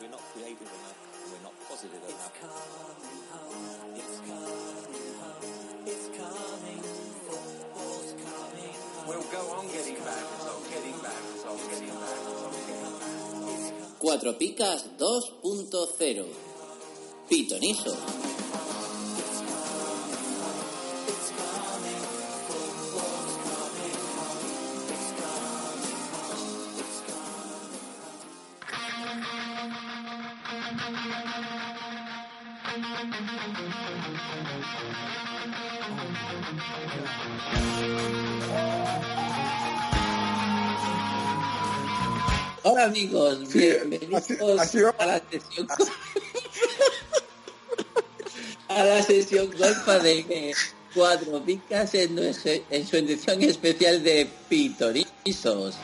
we're not creative enough, we're not positive enough. It's coming home, it's coming, football's coming home. We'll go on getting back, so getting back, so getting back, so getting back. Cuatro Picas 2.0 Pitonizo. Amigos, bienvenidos así- así va. a la sesión a la sesión golfa de Cuatro Picas en, su edición especial de Pitonizos.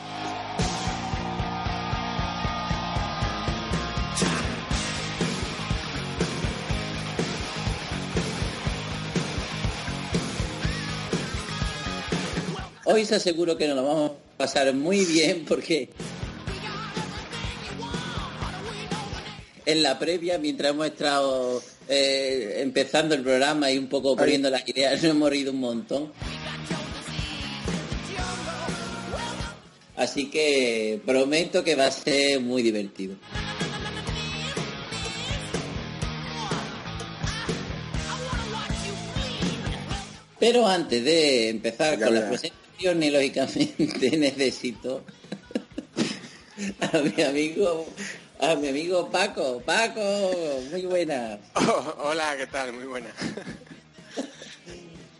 Hoy se aseguro que nos lo vamos a pasar muy bien porque en la previa, mientras hemos estado eh, empezando el programa y un poco poniendo las ideas, nos hemos reído un montón. Así que prometo que va a ser muy divertido. Pero antes de empezar Ya con las presentaciones, lógicamente necesito a mi amigo, a mi amigo Paco. Paco, muy buena. Oh, hola, ¿qué tal? Muy buena.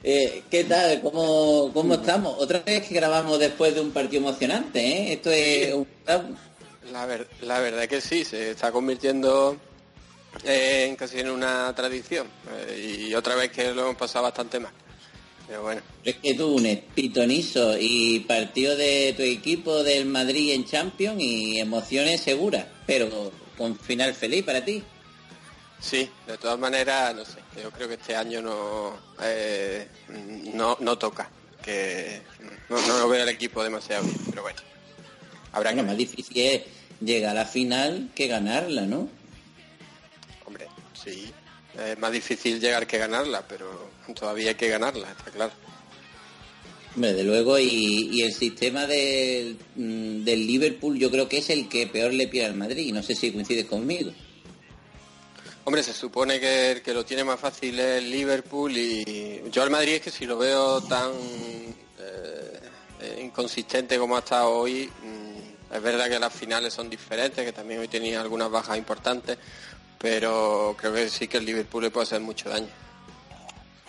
Eh, ¿Qué tal? ¿Cómo, ¿Cómo estamos? Otra vez que grabamos después de un partido emocionante, ¿eh? Esto es un... La, ver- la verdad que sí, se está convirtiendo eh, en casi en una tradición. eh, y otra vez que lo hemos pasado bastante mal. Pero bueno, Es que tú unes pitonizo y partido de tu equipo del Madrid en Champions y emociones seguras, pero con final feliz para ti. sí, de todas maneras, no sé, yo creo que este año no, eh, no, no toca. Que no, no lo veo el equipo demasiado bien, pero bueno. Habrá Bueno, que más difícil es llegar a la final que ganarla, ¿no? Hombre, sí. Es más difícil llegar que ganarla, pero todavía hay que ganarla, está claro. Hombre, de luego, y, y el sistema del, mm, del Liverpool yo creo que es el que peor le pide al Madrid, no sé si coincides conmigo. Hombre, se supone que el que lo tiene más fácil es el Liverpool y yo al Madrid es que si lo veo tan eh, eh, inconsistente como ha estado hoy, mm, es verdad que las finales son diferentes, que también hoy tenía algunas bajas importantes, pero creo que sí que el Liverpool le puede hacer mucho daño.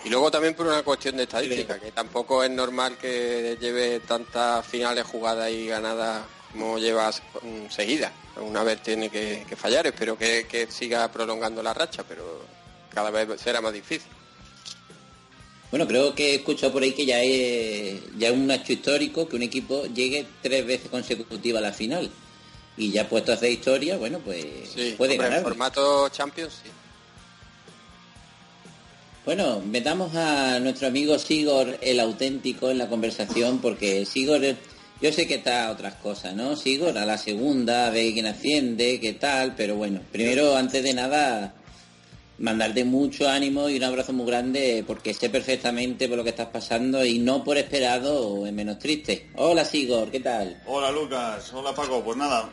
Y luego también por una cuestión de estadística, que tampoco es normal que lleve tantas finales jugadas y ganadas como llevas mm, seguidas. Una vez tiene que, que fallar, espero que, que siga prolongando la racha, pero cada vez será más difícil. Bueno, creo que he escuchado por ahí que ya es, ya es un hecho histórico que un equipo llegue tres veces consecutivas a la final. Y ya puesto a hacer historia, bueno, pues Sí, puede hombre, en ganar. formato Champions, sí. Bueno, metamos a nuestro amigo Sigor, el auténtico, en la conversación, porque Sigor, yo sé que está a otras cosas, ¿no? Sigor, a la segunda, ve quién asciende, qué tal, pero bueno, primero, antes de nada, mandarte mucho ánimo y un abrazo muy grande, porque sé perfectamente por lo que estás pasando y no por esperado en menos triste. Hola Sigor, ¿qué tal? Hola Lucas, hola Paco, pues nada,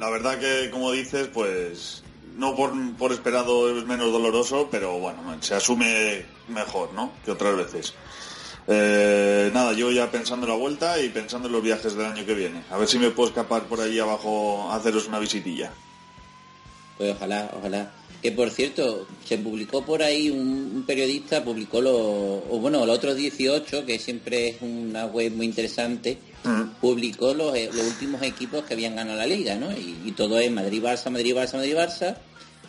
la verdad que como dices, pues no por, por esperado es menos doloroso, pero bueno, se asume mejor, ¿no? Que otras veces. Eh, nada, yo ya pensando en la vuelta y pensando en los viajes del año que viene. A ver si me puedo escapar por allí abajo a haceros una visitilla. Pues ojalá, ojalá. Que por cierto, se publicó por ahí un, periodista, publicó lo, o bueno, los otros 18, que siempre es una web muy interesante. Publicó los, eh, los últimos equipos que habían ganado la liga, ¿no? Y, y todo es Madrid-Barça, Madrid-Barça, Madrid-Barça.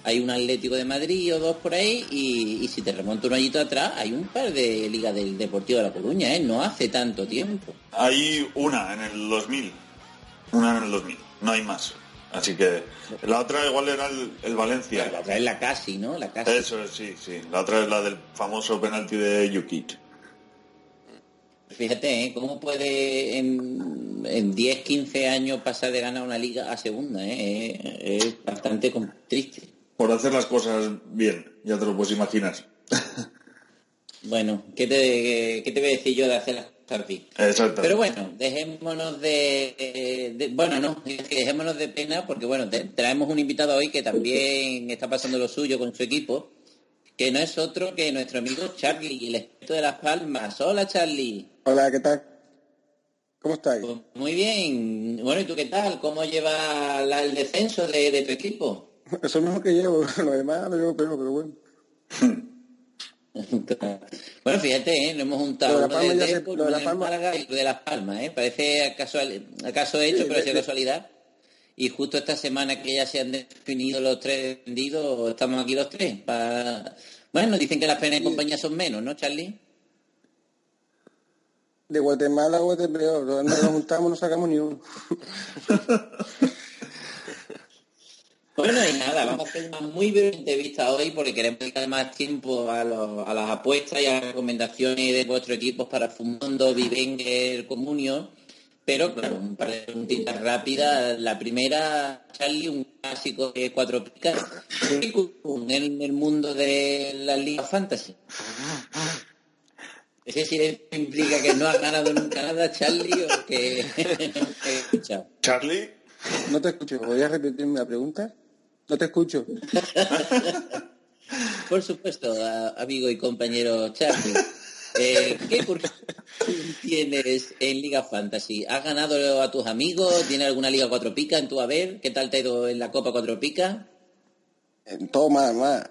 Hay un Atlético de Madrid o dos por ahí y, y si te remonto un añito atrás, hay un par de ligas del Deportivo de La Coruña, ¿eh? No hace tanto tiempo. Hay una en el 2000, una en el 2000, no hay más. Así que la otra igual era el, el Valencia. La otra es la casi, ¿no? La casi. Eso es, sí, sí. La otra es la del famoso penalti de Yukit. Fíjate, ¿eh? ¿Cómo puede en en 10, 15 años pasar de ganar una liga a segunda, ¿eh? es bastante triste. Por hacer las cosas bien, ya te lo puedes imaginar. bueno, ¿qué te, ¿qué te voy a decir yo de hacer las cosas bien? Exacto. Pero bueno, dejémonos de, bueno, no, dejémonos de pena porque bueno, traemos un invitado hoy que también está pasando lo suyo con su equipo que no es otro que nuestro amigo Charlie, el experto de Las Palmas. Hola, Charlie. Hola, ¿qué tal? ¿Cómo estáis? Pues muy bien. Bueno, ¿y tú qué tal? ¿Cómo lleva el descenso de, tu equipo? Eso es lo que llevo, lo demás lo llevo peor, pero bueno. bueno, fíjate, ¿eh? lo hemos juntado de, de, de, Málaga y de Las Palmas, ¿eh? parece casual, acaso hecho, pero es casualidad. Y justo esta semana que ya se han definido los tres vendidos, estamos aquí los tres. Bueno, dicen que las penas de compañía son menos, ¿no, Charlie? De Guatemala a Guatemala, nos juntamos no sacamos ni uno. Bueno, y nada, vamos a hacer una muy breve entrevista hoy porque queremos dedicar más tiempo a, las apuestas y a las recomendaciones de vuestros equipos para Fumondo, Vivenger, Comunio. Pero claro, un par de preguntitas rápidas. La primera, Charlie, un clásico de cuatro picas. en el mundo de la Liga Fantasy. ¿Ese sí implica que no ha ganado nunca nada, Charlie, o que ¿Charlie? No te escucho. a repetirme la pregunta? No te escucho. Por supuesto, amigo y compañero Charlie. Eh, ¿Qué tienes en Liga Fantasy? ¿Has ganado a tus amigos? ¿Tienes alguna Liga Cuatro Pica en tu haber? ¿Qué tal te ha ido en la Copa Cuatro Pica? En todo más, más.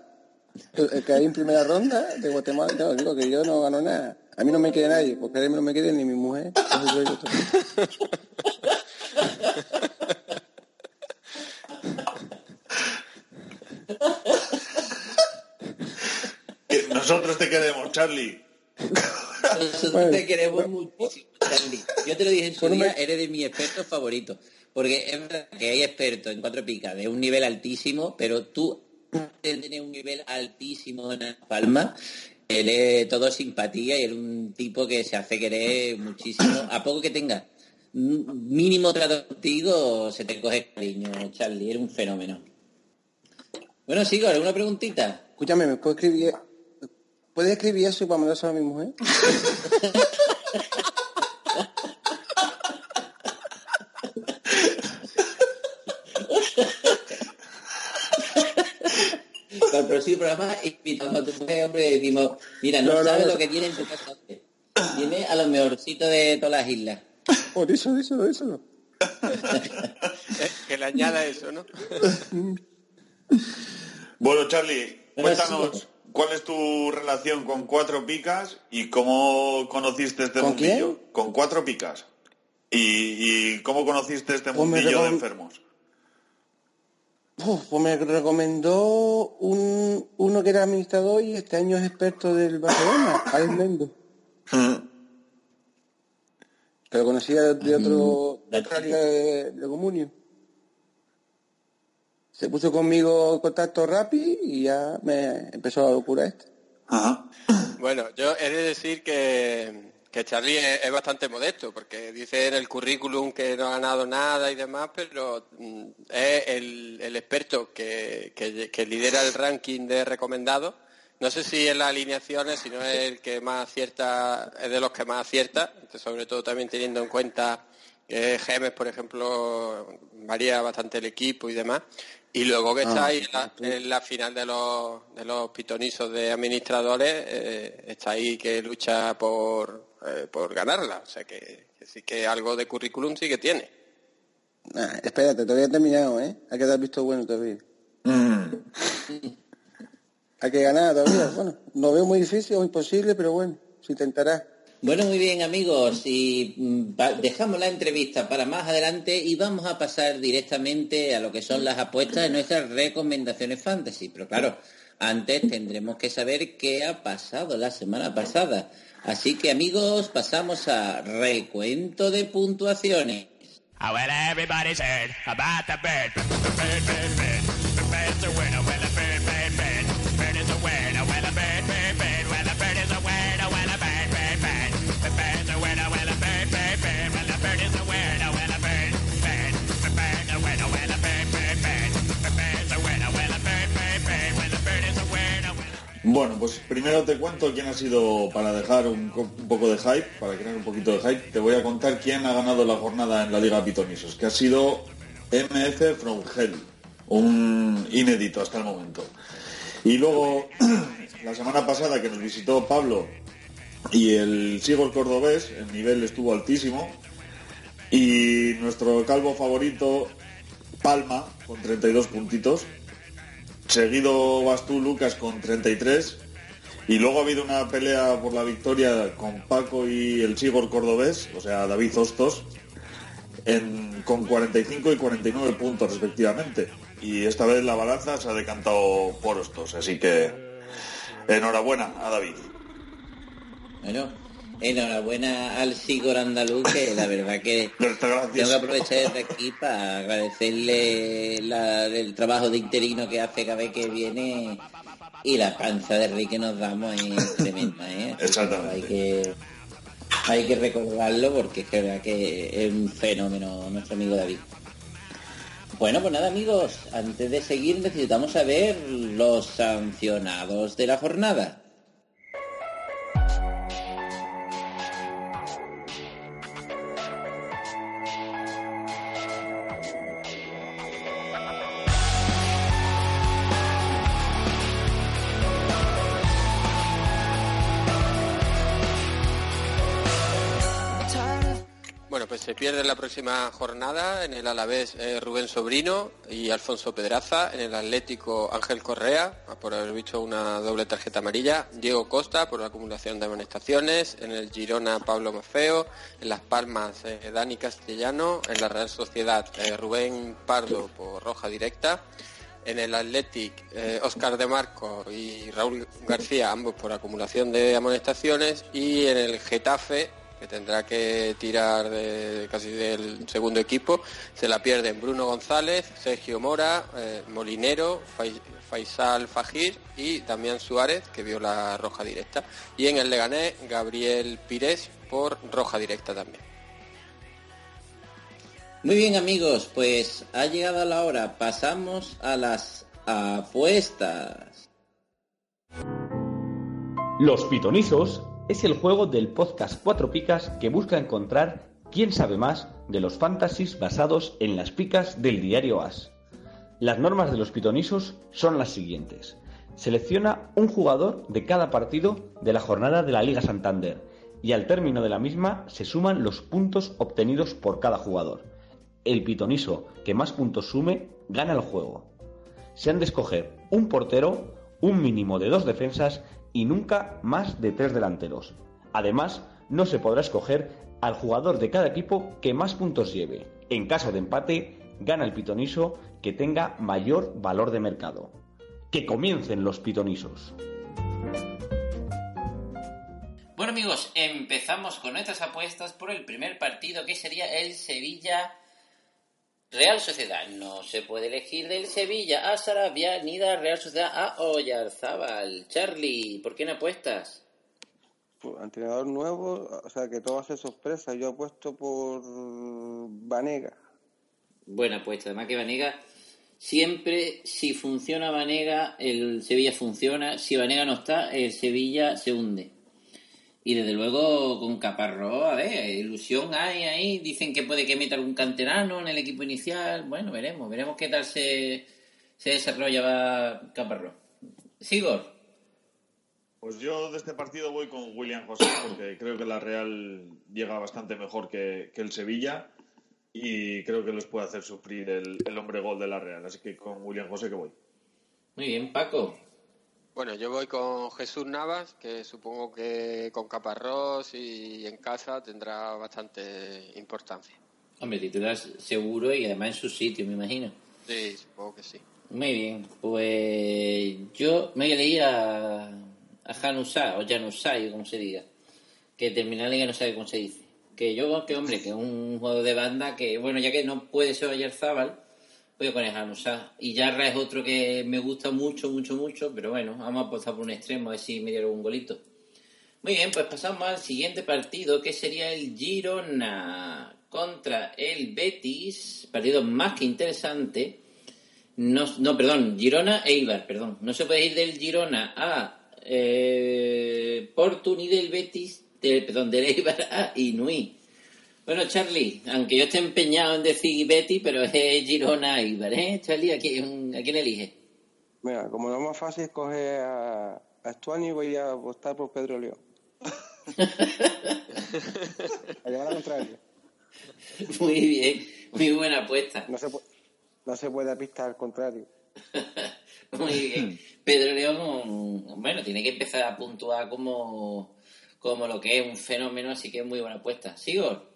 que hay en primera ronda de Guatemala, digo que yo no gano nada. A mí no me queda nadie, porque a mí no me queda ni mi mujer. Nosotros te queremos, Charlie. Nosotros te queremos muchísimo, Charlie. Yo te lo dije en su día, eres de mis expertos favoritos. Porque es verdad que hay expertos en cuatro picas de un nivel altísimo, pero tú tienes un nivel altísimo en la palma. Él es todo simpatía y es un tipo que se hace querer muchísimo. A poco que tenga mínimo trato contigo, se te coge cariño, Charlie. Eres un fenómeno. Bueno, sigo, ¿alguna preguntita? Escúchame, ¿me puedo escribir ¿Puedes escribir eso para mandárselo a mi mujer? Para el próximo programa invitamos a tu mujer, hombre, decimos, mira, no, sabes lo que tiene en tu casa. Tiene a lo mejorcito de todas las islas. Por eso, eso, eso. que le añada eso, ¿no? bueno, Charlie, cuéntanos. ¿Cuál es tu relación con cuatro picas y cómo conociste este mundillo? Con cuatro picas. ¿Y, cómo conociste este pues mundillo de enfermos? pues me recomendó un, uno que era administrador y este año es experto del Barcelona, Alex Mendo. que lo conocía de, otro, de otra liga de, de comunio se puso conmigo en contacto rápido y ya me empezó la locura esta. Bueno, yo he de decir que, que Charlie es, bastante modesto, porque dice en el currículum que no ha ganado nada y demás, pero mm, es el, experto que, que, lidera el ranking de recomendados. No sé si en las alineaciones, si no es el que más acierta, es de los que más acierta, sobre todo también teniendo en cuenta que Gemes, por ejemplo, varía bastante el equipo y demás. Y luego que está ah, ahí en la, final de los, de los pitonizos de administradores, eh, está ahí que lucha por, eh, por ganarla. O sea que, sí que algo de currículum sí que tiene. espérate, todavía he terminado, ¿eh? Hay que dar visto bueno todavía. Mm. Hay que ganar todavía. Bueno, no veo muy difícil o imposible, pero bueno, se intentará. Bueno, muy bien amigos, y mm, dejamos la entrevista para más adelante y vamos a pasar directamente a lo que son las apuestas de nuestras recomendaciones fantasy. Pero claro, antes tendremos que saber qué ha pasado la semana pasada. Así que amigos, pasamos a recuento de puntuaciones. Bueno, pues primero te cuento quién ha sido, para dejar un, poco de hype, para crear un poquito de hype, te voy a contar quién ha ganado la jornada en la Liga Pitonisos, que ha sido MF From Hell, un inédito hasta el momento. Y luego, la semana pasada que nos visitó Pablo y el Sigor Cordobés, el nivel estuvo altísimo, y nuestro calvo favorito, Palma, con 32 puntitos, Seguido vas tú, Lucas, con 33. Y luego ha habido una pelea por la victoria con Paco y el Sigor Cordobés, o sea, David Hostos, con 45 y 49 puntos respectivamente. Y esta vez la balanza se ha decantado por Hostos, así que enhorabuena a David. Enhorabuena al Sigor Andaluz, que la verdad que tengo que aprovechar desde aquí para agradecerle el trabajo de interino que hace cada vez que viene y la panza de rey que nos damos es tremenda, ¿eh? Exactamente. Hay que, hay que recordarlo porque es verdad que es un fenómeno nuestro amigo David. Bueno, pues nada amigos, antes de seguir necesitamos saber los sancionados de la jornada. Se pierde la próxima jornada en el Alavés eh, Rubén Sobrino y Alfonso Pedraza, en el Atlético Ángel Correa, por haber visto una doble tarjeta amarilla, Diego Costa por la acumulación de amonestaciones, en el Girona Pablo Mafeo, en Las Palmas eh, Dani Castellano, en la Real Sociedad eh, Rubén Pardo por roja directa, en el Athletic Oscar de Marco y Raúl García, ambos por acumulación de amonestaciones, y en el Getafe que tendrá que tirar de, casi del segundo equipo. Se la pierden Bruno González, Sergio Mora, eh, Molinero, Faisal Fajir y Damián Suárez, que vio la roja directa. Y en el Leganés, Gabriel Pires por roja directa también. Muy bien amigos, pues ha llegado la hora. Pasamos a las apuestas. Los pitonizos es el juego del podcast Cuatro Picas que busca encontrar quién sabe más de los fantasies basados en las picas del diario As. Las normas de los pitonisos son las siguientes. Selecciona un jugador de cada partido de la jornada de la Liga Santander y al término de la misma se suman los puntos obtenidos por cada jugador. El pitoniso que más puntos sume gana el juego. Se han de escoger un portero, un mínimo de dos defensas y nunca más de tres delanteros. Además, no se podrá escoger al jugador de cada equipo que más puntos lleve. En caso de empate, gana el pitoniso que tenga mayor valor de mercado. Que comiencen los pitonisos. Bueno amigos, empezamos con nuestras apuestas por el primer partido que sería el Sevilla Real Sociedad. No se puede elegir del Sevilla a Sarabia ni de Real Sociedad a Oyarzábal. Charlie, ¿por qué no apuestas? Pues, entrenador nuevo, o sea que todo va a ser sorpresa. Yo apuesto por Vanega. Buena apuesta, además que Vanega siempre, si funciona Vanega, el Sevilla funciona. Si Vanega no está, el Sevilla se hunde. Y desde luego con Caparrós, a ver, ilusión hay ahí. Dicen que puede que meta algún canterano en el equipo inicial. Bueno, veremos, veremos qué tal se, se desarrolla Caparrós. Sigor. Pues yo de este partido voy con William José porque creo que la Real llega bastante mejor que, el Sevilla y creo que les puede hacer sufrir el, el hombre gol de la Real. Así que con William José que voy. Muy bien, Paco. Bueno, yo voy con Jesús Navas, que supongo que con Caparrós y en casa tendrá bastante importancia. Hombre, titular seguro y además en su sitio, me imagino. Sí, supongo que sí. Muy bien, pues yo me voy a a, Janusá, o Janusay, como se diga, que termina la liga no sabe cómo se dice. Que yo, que hombre, que es un juego de banda que, bueno, ya que no puede ser ayer Zabal, voy a poner Hanusa. Y Yarra es otro que me gusta mucho, mucho, mucho, pero bueno, vamos a apostar por un extremo, a ver si me dieron un golito. Muy bien, pues pasamos al siguiente partido, que sería el Girona contra el Betis, partido más que interesante. No, no perdón, Girona e Ibar, perdón. No se puede ir del Girona a eh, Portuni del Betis, de, perdón, del Eibar y Nui. Bueno, Charlie, aunque yo esté empeñado en decir Betis, pero es Girona Eibar, ¿eh? Charlie, ¿a quién, a quién elige? Mira, como lo más fácil escoger a, a Estuani, voy a votar por Pedro León. a llevar contraria. Muy bien, muy buena apuesta. No se, no se puede apistar al contrario. Muy bien. Pedro León, bueno, tiene que empezar a puntuar como, como lo que es un fenómeno, así que es muy buena apuesta. ¿Sigo?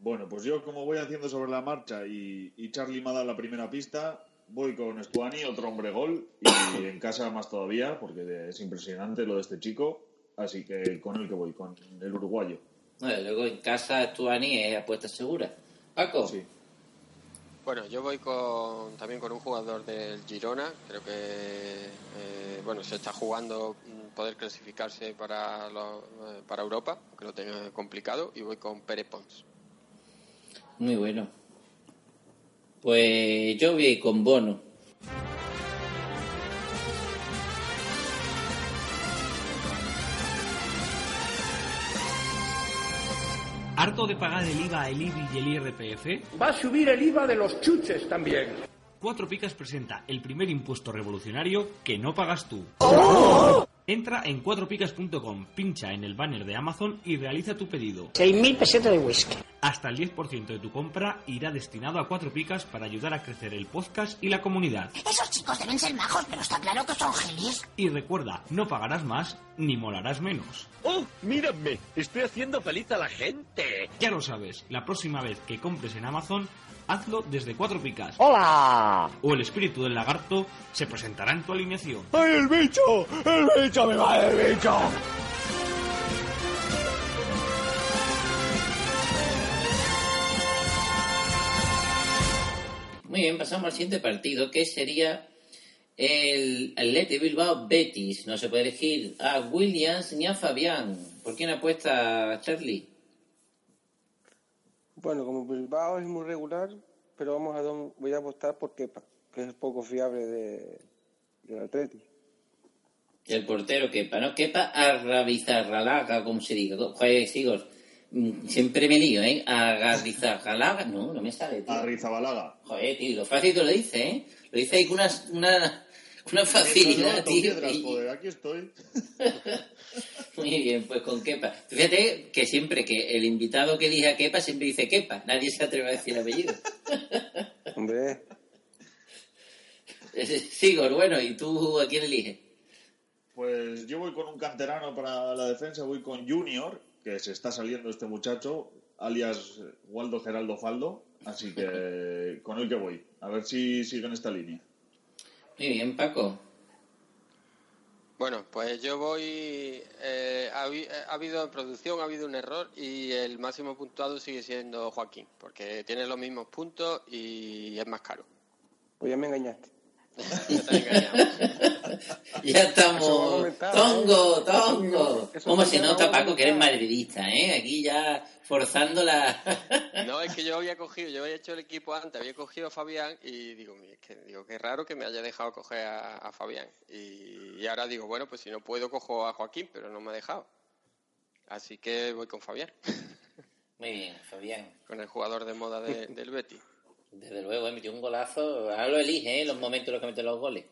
Bueno, pues yo como voy haciendo sobre la marcha y, y Charlie me ha dado la primera pista, voy con Stuani, otro hombre gol, y en casa más todavía, porque es impresionante lo de este chico, así que con el que voy, con el uruguayo. Bueno, luego en casa Stuani es apuesta segura. Paco, Sí. Bueno, yo voy con, también con un jugador del Girona. Creo que eh, bueno se está jugando poder clasificarse para, eh, para Europa, que lo tenga complicado, y voy con Pere Pons. Muy bueno. Pues yo voy con Bono. ¿Harto de pagar el IVA, el IBI y el IRPF? Va a subir el IVA de los chuches también. Cuatro Picas presenta el primer impuesto revolucionario que no pagas tú. Entra en cuatropicas.com, pincha en el banner de Amazon y realiza tu pedido. 6.000 pesetas de whisky. Hasta el 10% de tu compra irá destinado a Cuatro Picas para ayudar a crecer el podcast y la comunidad. Esos chicos deben ser majos, pero está claro que son gelis. Y recuerda, no pagarás más ni molarás menos. ¡Oh, mírame! Estoy haciendo feliz a la gente. Ya lo sabes, la próxima vez que compres en Amazon, hazlo desde Cuatro Picas. ¡Hola! O el espíritu del lagarto se presentará en tu alineación. ¡Ay, el bicho! ¡El bicho me va el bicho! Muy bien, pasamos al siguiente partido, que sería el Atleti Bilbao Betis. No se puede elegir a Williams ni a Fabián. ¿Por quién apuesta Charlie? Bueno, como Bilbao es muy regular, pero vamos a don- voy a apostar por Kepa, que es poco fiable de, del Atleti. El portero Kepa, ¿no? Kepa Arrabizarralaga, como se diga. Joder, Sigor, siempre me lío, ¿eh? Agarrizarralaga, no, no me sale, tío. A Rizabalaga. Joder, tío, lo fácil te lo dice, ¿eh? Lo dice ahí con una, una, una facilidad, tío. piedras, y- joder, aquí estoy. Muy bien, pues con Kepa. Fíjate que siempre que el invitado que diga Kepa siempre dice Kepa. Nadie se atreve a decir el apellido. Hombre, Sigor, bueno, ¿y tú a quién eliges? Pues yo voy con un canterano para la defensa, voy con Junior, que se está saliendo este muchacho, alias Waldo Geraldo Faldo, así que con él que voy. A ver si sigue en esta línea. Muy bien, Paco. Bueno, pues yo voy. eh, ha, habi- ha habido en producción, ha habido un error y el máximo puntuado sigue siendo Joaquín, porque tiene los mismos puntos y es más caro. pues ya me engañaste. Ya estamos. Tongo, ¿eh? tongo. ¿Cómo se nota. Paco, que eres madridista, eh? Aquí ya forzando la. No, es que yo había cogido, yo había hecho el equipo antes, había cogido a Fabián y digo, "Mi, es que digo, qué raro que me haya dejado coger a, a Fabián. Y, y ahora digo, bueno, pues si no puedo cojo a Joaquín, pero no me ha dejado. Así que voy con Fabián, Muy bien, Fabián. con el jugador de moda de- del Betis. Desde luego, eh, metió un golazo. Ahora lo elige, ¿eh? Los momentos en los que mete los goles.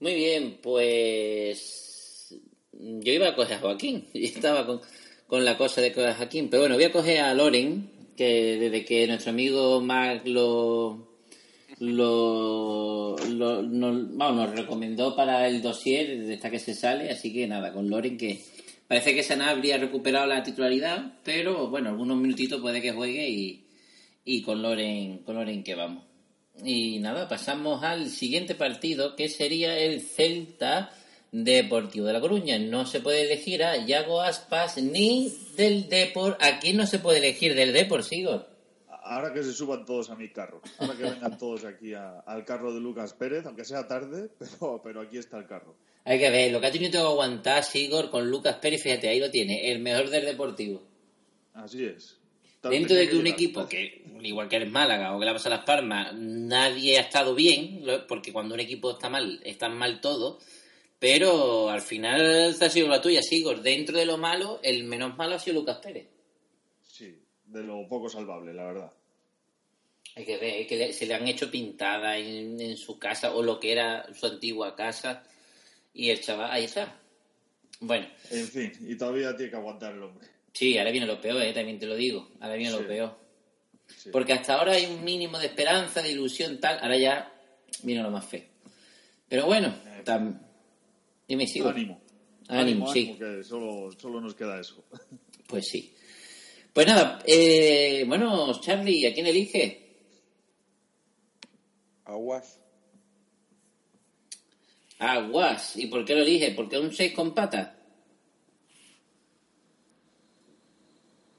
Muy bien, pues. Yo iba a coger a Joaquín. Yo estaba con, con la cosa de coger a Joaquín. Pero bueno, voy a coger a Loren, que desde que nuestro amigo Mark lo. Lo, lo- nos, recomendó para el dossier desde esta que se sale, así que nada, con Loren que parece que Sanabria ha recuperado la titularidad, pero bueno, algunos minutitos puede que juegue y, y con Loren, con Loren que vamos. Y nada, pasamos al siguiente partido que sería el Celta Deportivo de La Coruña. No se puede elegir a Yago Aspas ni del Depor. Aquí no se puede elegir del Depor, Sigor. Ahora que se suban todos a mi carro, ahora que vengan todos aquí a- al carro de Lucas Pérez, aunque sea tarde, pero, pero aquí está el carro. Hay que ver, lo que ha tenido que aguantar Sigor con Lucas Pérez, fíjate, ahí lo tiene, el mejor del Deportivo. Así es. Dentro de que un equipo que, igual que el Málaga o que la pasa Las Palmas, nadie ha estado bien, porque cuando un equipo está mal, están mal todos, Pero al final ha sido la tuya, Sigor. Dentro de lo malo, el menos malo ha sido Lucas Pérez. Sí, de lo poco salvable, la verdad. Hay que ver, que le- se le han hecho pintadas en, en su casa o lo que era su antigua casa. Y el chaval, ahí está. Bueno, En fin, y todavía tiene que aguantar el hombre. Sí, ahora viene lo peor, eh, también te lo digo. Ahora viene Sí. lo peor. Sí. Porque hasta ahora hay un mínimo de esperanza, de ilusión, tal. Ahora ya viene lo más feo. Pero bueno, tam- dime, Sigor. Ánimo. Ánimo, sí. ánimo, que solo, solo nos queda eso. Pues sí. Pues nada, eh, bueno, Charlie, ¿a quién elige? Aguas. Aguas. ¿Y por qué lo elige? ¿Porque un 6 con patas?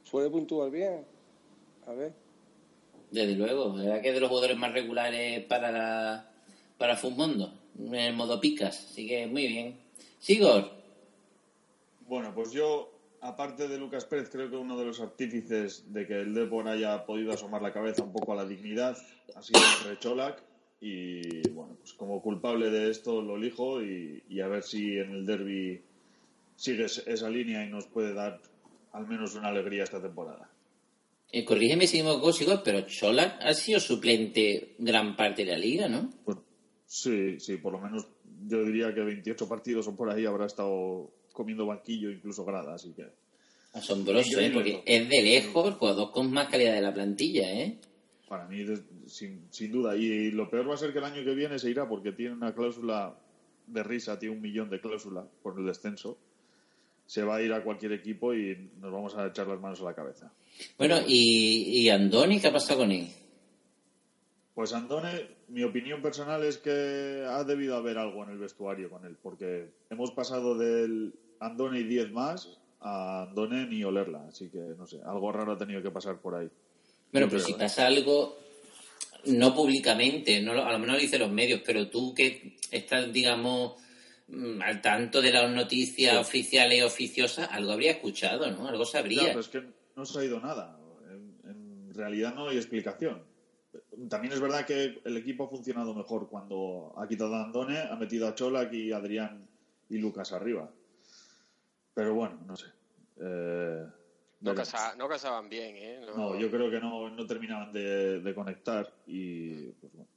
Suele puntuar bien. A ver. Desde luego, la verdad que es de los jugadores más regulares para la, para Fumondo, en el modo picas, así que muy bien. Sigor, Bueno, pues yo, aparte de Lucas Pérez, creo que uno de los artífices de que el Depor haya podido asomar la cabeza un poco a la dignidad ha sido Recholac. Y bueno, pues como culpable de esto lo elijo y, y a ver si en el derby sigue es- esa línea y nos puede dar al menos una alegría esta temporada. eh, corrígeme si me equivoco, pero Cholak ha sido suplente gran parte de la liga, ¿no? Pues sí, sí, por lo menos yo diría que 28 partidos o por ahí habrá estado comiendo banquillo, incluso grada, así que Asombroso, ¿eh? Porque es de lejos el jugador con más calidad de la plantilla, ¿eh? Para mí, sin, sin duda. Y lo peor va a ser que el año que viene se irá porque tiene una cláusula de risa, tiene un millón de cláusula por el descenso. Se va a ir a cualquier equipo y nos vamos a echar las manos a la cabeza. Bueno, ¿y, y Andoni qué ha pasado con él? Pues Andone, mi opinión personal es que ha debido haber algo en el vestuario con él, porque hemos pasado del Andone y 10 más a Andone ni olerla. Así que, no sé, algo raro ha tenido que pasar por ahí. Bueno, pero creo, si ¿eh? pasa algo, no públicamente, no a lo mejor lo dicen los medios, pero tú que estás, digamos, al tanto de las noticias oficiales y oficiosas, algo habría escuchado, ¿no? Algo sabría. pero es que no se ha ido nada. En, en realidad no hay explicación. También es verdad que el equipo ha funcionado mejor cuando ha quitado a Andone, ha metido a Cholak y Adrián y Lucas arriba. Pero bueno, no sé. Eh, No, veremos. casa- no casaban bien, ¿eh? No, No, yo creo que no, no terminaban de, de conectar y pues bueno,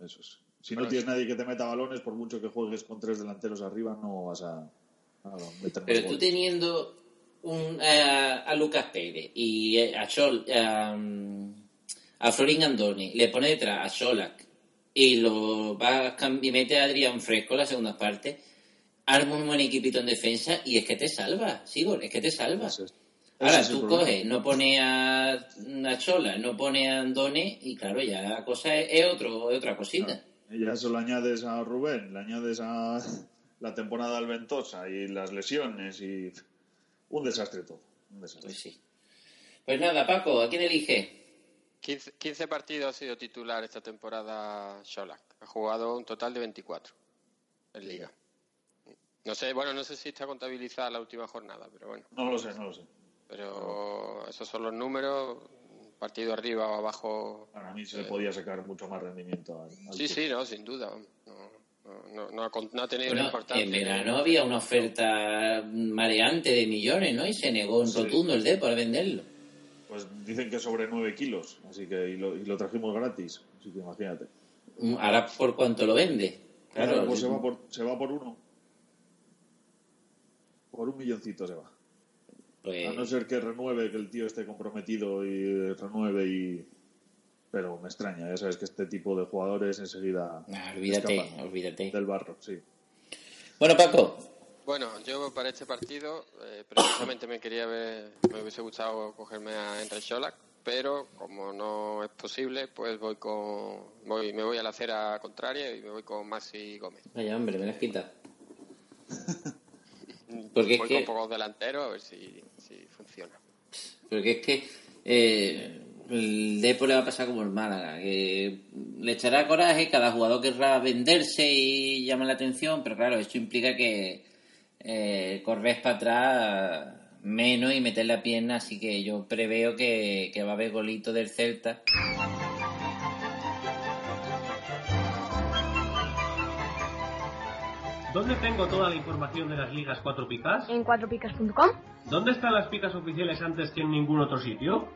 eso es. Si no Bueno, tienes nadie que te meta balones, por mucho que juegues con tres delanteros arriba, no vas a, a meter Pero tú teniendo un, eh, a Lucas Pérez y eh, a, Chol, a, mm, a Florín Andoni, le pone detrás a Solak y lo va a y mete a Adrián Fresco la segunda parte, arma un buen equipito en defensa y es que te salva, Sigor, es que te salva. Ahora tú coges, no pone a, a Chola, no pone a Andone y claro, ya la cosa es, es otro, es otra cosita. Y ya eso lo añades a Rubén, le añades a la temporada alventosa y las lesiones y un desastre todo. Un desastre. Pues sí. Pues nada, Paco, ¿a quién elige? 15, 15 partidos ha sido titular esta temporada Sholak. Ha jugado un total de 24 en Liga. No sé, bueno, no sé si está contabilizada la última jornada, pero bueno. No lo sé, no lo sé. Pero esos son los números. Partido arriba o abajo. Para mí se le podía sacar mucho más rendimiento al, al Sí, sí, no, sin duda. No, no, no, no ha, tenido Bueno, una importancia. en verano había una oferta mareante de millones, ¿no? Y se negó en Sí. rotundo el Depor a venderlo. Pues dicen que sobre 9 kilos, así que y lo, y lo trajimos gratis, así que imagínate. Mm, Ahora, ¿por cuánto lo vende? Claro, Claro, pues se va, por, se va por uno. Por un milloncito se va. Pues, A no ser que renueve, que el tío esté comprometido y renueve y... Pero me extraña, ya sabes que este tipo de jugadores enseguida ah, olvídate, olvídate. del barro, sí. Bueno, Paco, Bueno, yo para este partido, eh, precisamente me quería ver, me hubiese gustado cogerme a Enrique Sholak, pero como no es posible, pues voy con, voy, me voy a la acera contraria y me voy con Maxi Gómez. vaya hombre, me la has quitado. Porque es voy que- con pocos delanteros a ver si. Porque es que eh, el Depor le va a pasar como el Málaga, que le echará coraje, cada jugador querrá venderse y llamar la atención, pero claro, esto implica que eh, corres para atrás menos y meter la pierna, así que yo preveo que, que va a haber golito del Celta. ¿Dónde tengo toda la información de las ligas 4 picas? En 4picas.com. ¿Dónde están las picas oficiales antes que en ningún otro sitio?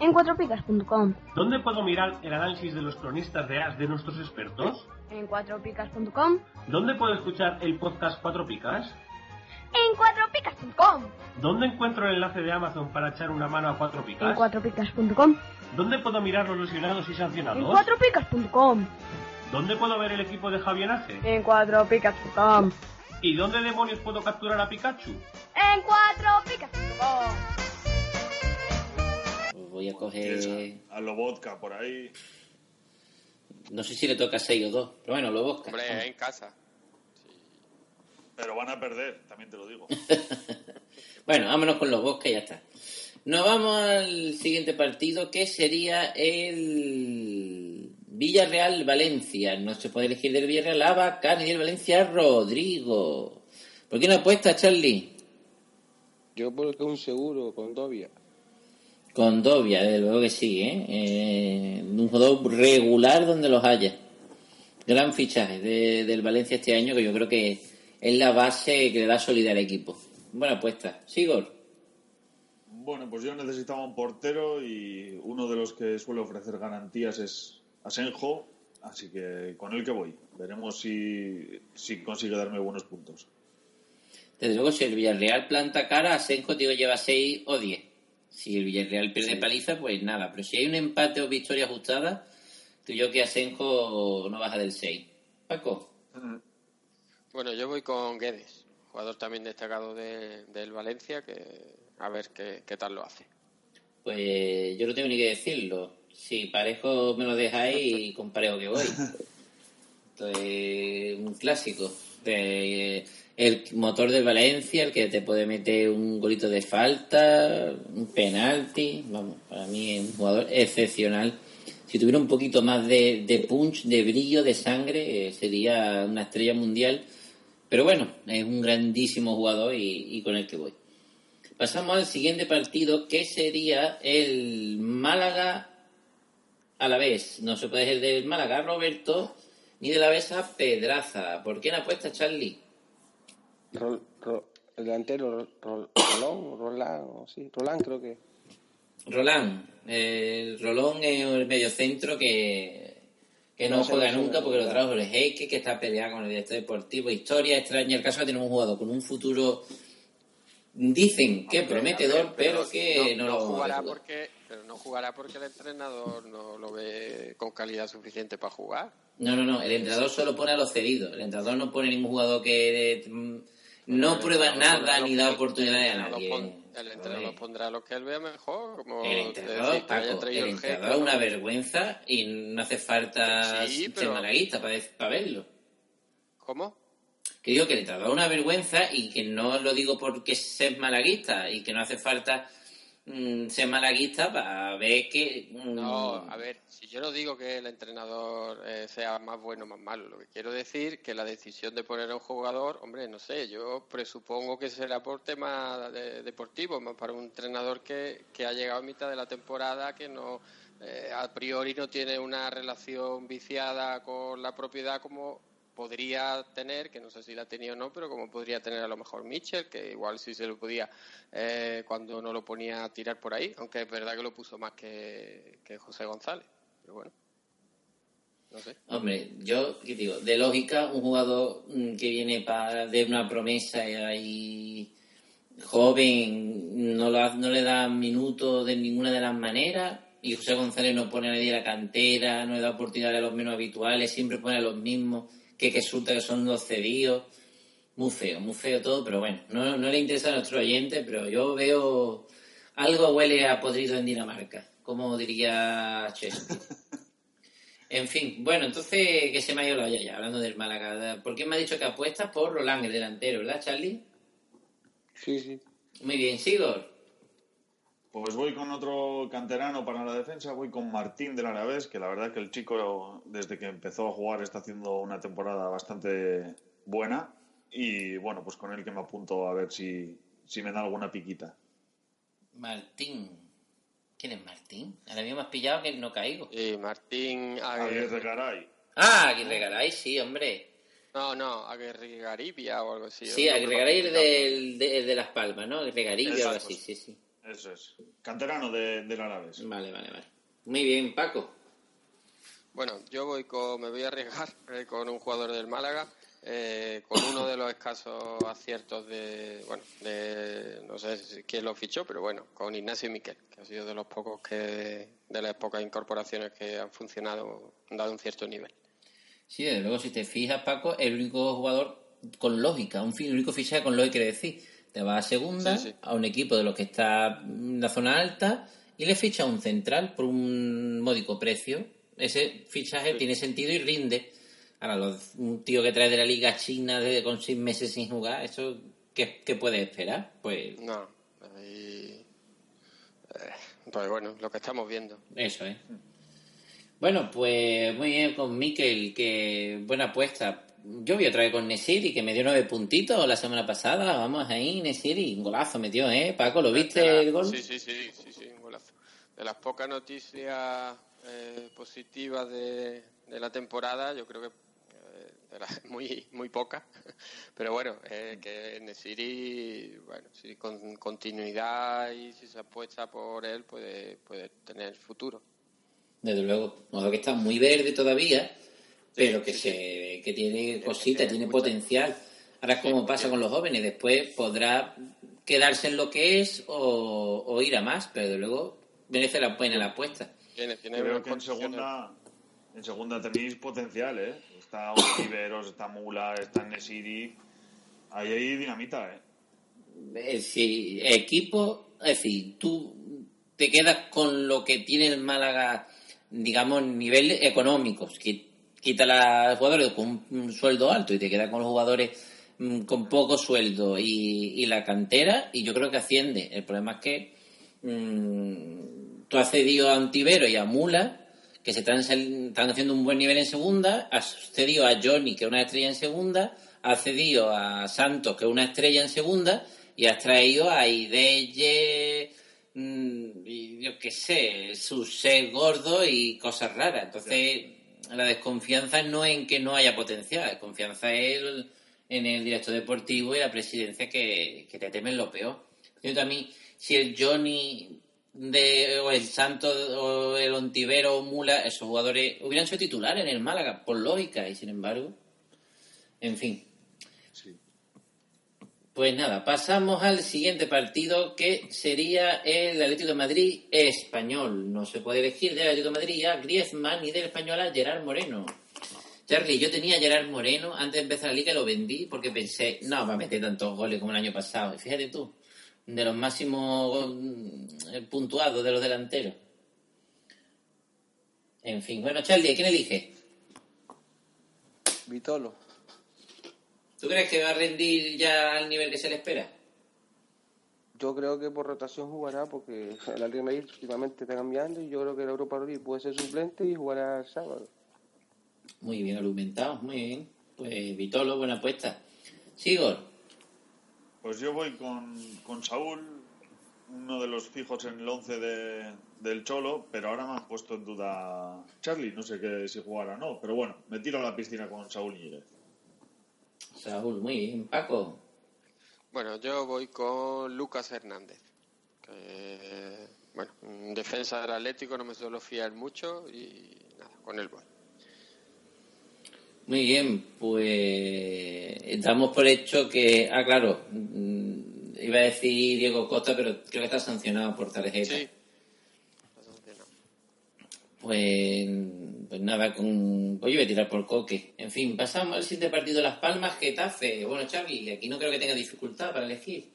En 4picas.com. ¿Dónde puedo mirar el análisis de los cronistas de AS de nuestros expertos? En 4picas.com. ¿Dónde puedo escuchar el podcast 4 picas? En 4picas.com. ¿Dónde encuentro el enlace de Amazon para echar una mano a 4 En picas? 4picas.com. ¿Dónde puedo mirar los lesionados y En sancionados? 4picas.com. ¿Dónde puedo ver el equipo de Javier Ace? En 4picas.com. ¿Y dónde demonios puedo capturar a Pikachu? En 4picas.com. Pues voy a coger... A lo vodka por ahí. No sé si le toca 6 o 2, pero bueno, lo busca. Hombre, en casa. Pero van a perder, también te lo digo. Bueno, vámonos con los bosques y ya está. Nos vamos al siguiente partido, que sería el Villarreal-Valencia. No se puede elegir del Villarreal a Bacán y del Valencia Rodrigo. ¿Por qué no apuesta, Charlie? Yo porque un seguro con Dobia. Con Dobia, desde luego que sí, ¿eh? Eh, un jugador regular donde los haya. Gran fichaje de- del Valencia este año, que yo creo que es la base que le da solidez al equipo. Buena apuesta. Sigor. Bueno, pues yo necesitaba un portero y uno de los que suele ofrecer garantías es Asenjo, así que con él que voy. Veremos si, si consigue darme buenos puntos. Desde luego, si el Villarreal planta cara, Asenjo digo, lleva 6 o 10. Si el Villarreal pierde paliza, pues nada. Pero si hay un empate o victoria ajustada, creo que Asenjo no baja del 6. Paco. Bueno, yo voy con Guedes, jugador también destacado de- del Valencia, que a ver qué, qué tal lo hace. Pues yo no tengo ni que decirlo. Si Parejo me lo dejáis, con Parejo que voy. Esto es un clásico. De- el motor del Valencia, el que te puede meter un golito de falta, un penalti. Vamos, para mí es un jugador excepcional. Si tuviera un poquito más de, de punch, de brillo, de sangre, eh, sería una estrella mundial. Pero bueno, es un grandísimo jugador y, y con el que voy. Pasamos al siguiente partido, que sería el Málaga a la vez. No se puede ser del Málaga Roberto, ni de la vez a Pedraza. ¿Por quién apuesta Charlie? Rol- Ro- el delantero Rol- Rol- Rolón, Rolán, o sí, Rolán creo que. Rolán. El Rolón es el mediocentro que, que no juega nunca porque lo trajo el Heike, que está peleado con el director deportivo. Historia extraña el caso de tener un jugador con un futuro, dicen que prometedor, pero, que no, no lo jugará porque pero no jugará porque el entrenador no lo ve con calidad suficiente para jugar. No, no, no. El entrenador solo pone a los cedidos. El entrenador no pone ningún jugador que mm, no prueba nada ni da oportunidades a nadie. pon- El entrenador pondrá lo que él vea mejor, como El entrenador, haya Paco, el el entrenador es una vergüenza y no hace falta Sí, ser pero- malaguista para, verlo. ¿Cómo? Que digo que el entrenador es una vergüenza y que no lo digo porque ser malaguista y que no hace falta mm, ser malaguista para ver que... mm, No, a ver, si yo no digo que el entrenador eh, sea más bueno o más malo, lo que quiero decir que la decisión de poner a un jugador, hombre, no sé, yo presupongo que será por tema de- deportivo, más para un entrenador que, que ha llegado a mitad de la temporada, que no eh, a priori no tiene una relación viciada con la propiedad como podría tener, que no sé si la tenía o no, pero como podría tener a lo mejor Mitchell, que igual sí se lo podía eh, cuando no lo ponía a tirar por ahí, aunque es verdad que lo puso más que, José González. Pero bueno, no sé. Hombre, yo ¿qué digo, de lógica, un jugador mm, que viene para de una promesa y joven, no, lo no le da minutos de ninguna de las maneras, y José González no pone a nadie la cantera, no le da oportunidad a los menos habituales, siempre pone a los mismos, que, resulta que son los cedidos. Muy feo, muy feo todo, pero bueno, no, no le interesa a nuestro oyente, pero yo veo algo huele a podrido en Dinamarca, como diría Chesney. En fin, bueno, entonces que se me ha ido la olla ya, hablando del Málaga. ¿Por qué me ha dicho que apuestas por Roland, el delantero, verdad, Charlie? Sí, sí. Muy bien, Sigor. Pues voy con otro canterano para la defensa, voy con Martín del Alavés, que la verdad es que el chico desde que empezó a jugar está haciendo una temporada bastante buena y bueno, pues con él que me apunto a ver si, si me da alguna piquita. Martín. ¿Quién es Martín? Ahora mismo me has pillado que no caigo. Y Martín Aguirre Garay. Ah, Aguirre Garay, sí, hombre. No, no, Agregaribia o algo así. Sí, me Agregaribia acuerdo. del, de, de Las Palmas, ¿no? Agregaribia o algo así, sí, sí. Eso es. Canterano de, del Árabes. Vale, vale, vale. Muy bien, Paco. Bueno, yo voy con, me voy a arriesgar eh, con un jugador del Málaga, eh, con uno de los escasos aciertos de, bueno, de, no sé si- quién lo fichó, pero bueno, con Ignacio Miquel, que ha sido de los pocos que, de las pocas incorporaciones que han funcionado, han dado un cierto nivel. Sí, desde luego, si te fijas, Paco, el único jugador con lógica, un único fichaje con lógica, quiere decir, te vas a segunda, Sí, sí. a un equipo de los que está en la zona alta, y le ficha un central por un módico precio. Ese fichaje tiene sentido y rinde. Ahora, los- un tío que trae de la liga china de, con seis meses sin jugar, ¿eso qué, qué puede esperar? Pues No, ahí, eh, pues bueno, lo que estamos viendo. Eso es. Bueno, pues muy bien con Mikel, que buena apuesta. Yo vi otra vez con Nesiri, que me dio nueve puntitos la semana pasada. Vamos ahí, Nesiri, un golazo metió, ¿eh? Paco, ¿lo viste la- el gol? Sí, sí, sí, sí, sí, un golazo. De las pocas noticias eh, positivas de, de la temporada, yo creo que eh, de las muy muy pocas, pero bueno, eh, que Nesiri, bueno, si con continuidad y si se apuesta por él, puede, puede tener futuro. Desde luego. Modo que está muy verde todavía, pero que sí, se que tiene cositas, tiene potencial. Ahora es como pasa con los jóvenes, después podrá quedarse en lo que es o, o ir a más, pero luego merece la pena la apuesta. Tiene, tiene Creo que en segunda, en segunda tenéis potencial, ¿eh? Está Oliveros, está Mula, está Nesiri. Ahí hay dinamita, ¿eh? Eh, si equipo, es decir, tú te quedas con lo que tiene el Málaga, digamos, nivel económico, que quita a jugadores con un sueldo alto y te quedas con los jugadores mm, con poco sueldo y, la cantera, y yo creo que asciende. El problema es que mm, tú has cedido a Antivero y a Mula, que se están, están haciendo un buen nivel en segunda, has cedido a Johnny, que es una estrella en segunda, has cedido a Santos, que es una estrella en segunda, y has traído a Ideye, mm, yo qué sé, su ser gordo y cosas raras. Entonces, la desconfianza no es en que no haya potencial, la desconfianza es en el director deportivo y la presidencia que, que te temen lo peor. Yo también, si el Johnny de, o el Santos o el Ontivero o Mula, esos jugadores hubieran sido titulares en el Málaga, por lógica, y sin embargo, en fin. Pues nada, pasamos al siguiente partido que sería el Atlético de Madrid español. No se puede elegir del Atlético de Madrid a Griezmann y del español a Gerard Moreno. Charlie, yo tenía Gerard Moreno antes de empezar la liga y lo vendí porque pensé, no va a meter tantos goles como el año pasado. Y fíjate tú, de los máximos mm, puntuados de los delanteros. En fin, bueno, Charlie, ¿a quién elige? Vitolo. ¿Tú crees que va a rendir ya al nivel que se le espera? Yo creo que por rotación jugará porque el Atlético de Madrid últimamente está cambiando y yo creo que el Europa League puede ser suplente y jugará el sábado. Muy bien argumentado, muy bien. Pues Vitolo, buena apuesta. Sigor, Pues yo voy con, con Saúl, uno de los fijos en el 11 de, del Cholo, pero ahora me han puesto en duda Charlie, no sé qué, si jugará o no, pero bueno, me tiro a la piscina con Saúl Ñírez. Saúl, muy bien. Paco, Bueno, yo voy con Lucas Hernández. Que, bueno, en defensa del Atlético no me suelo fiar mucho y nada, con él voy. muy bien. Pues damos por hecho que, ah, claro, mm, iba a decir Diego Costa, pero creo que está sancionado por tarjeta. Sí. Pues, pues nada, con, pues yo voy a tirar por Coque. En fin, pasamos al siguiente partido Las Palmas, Getafe. Bueno, Charlie, aquí no creo que tenga dificultad para elegir.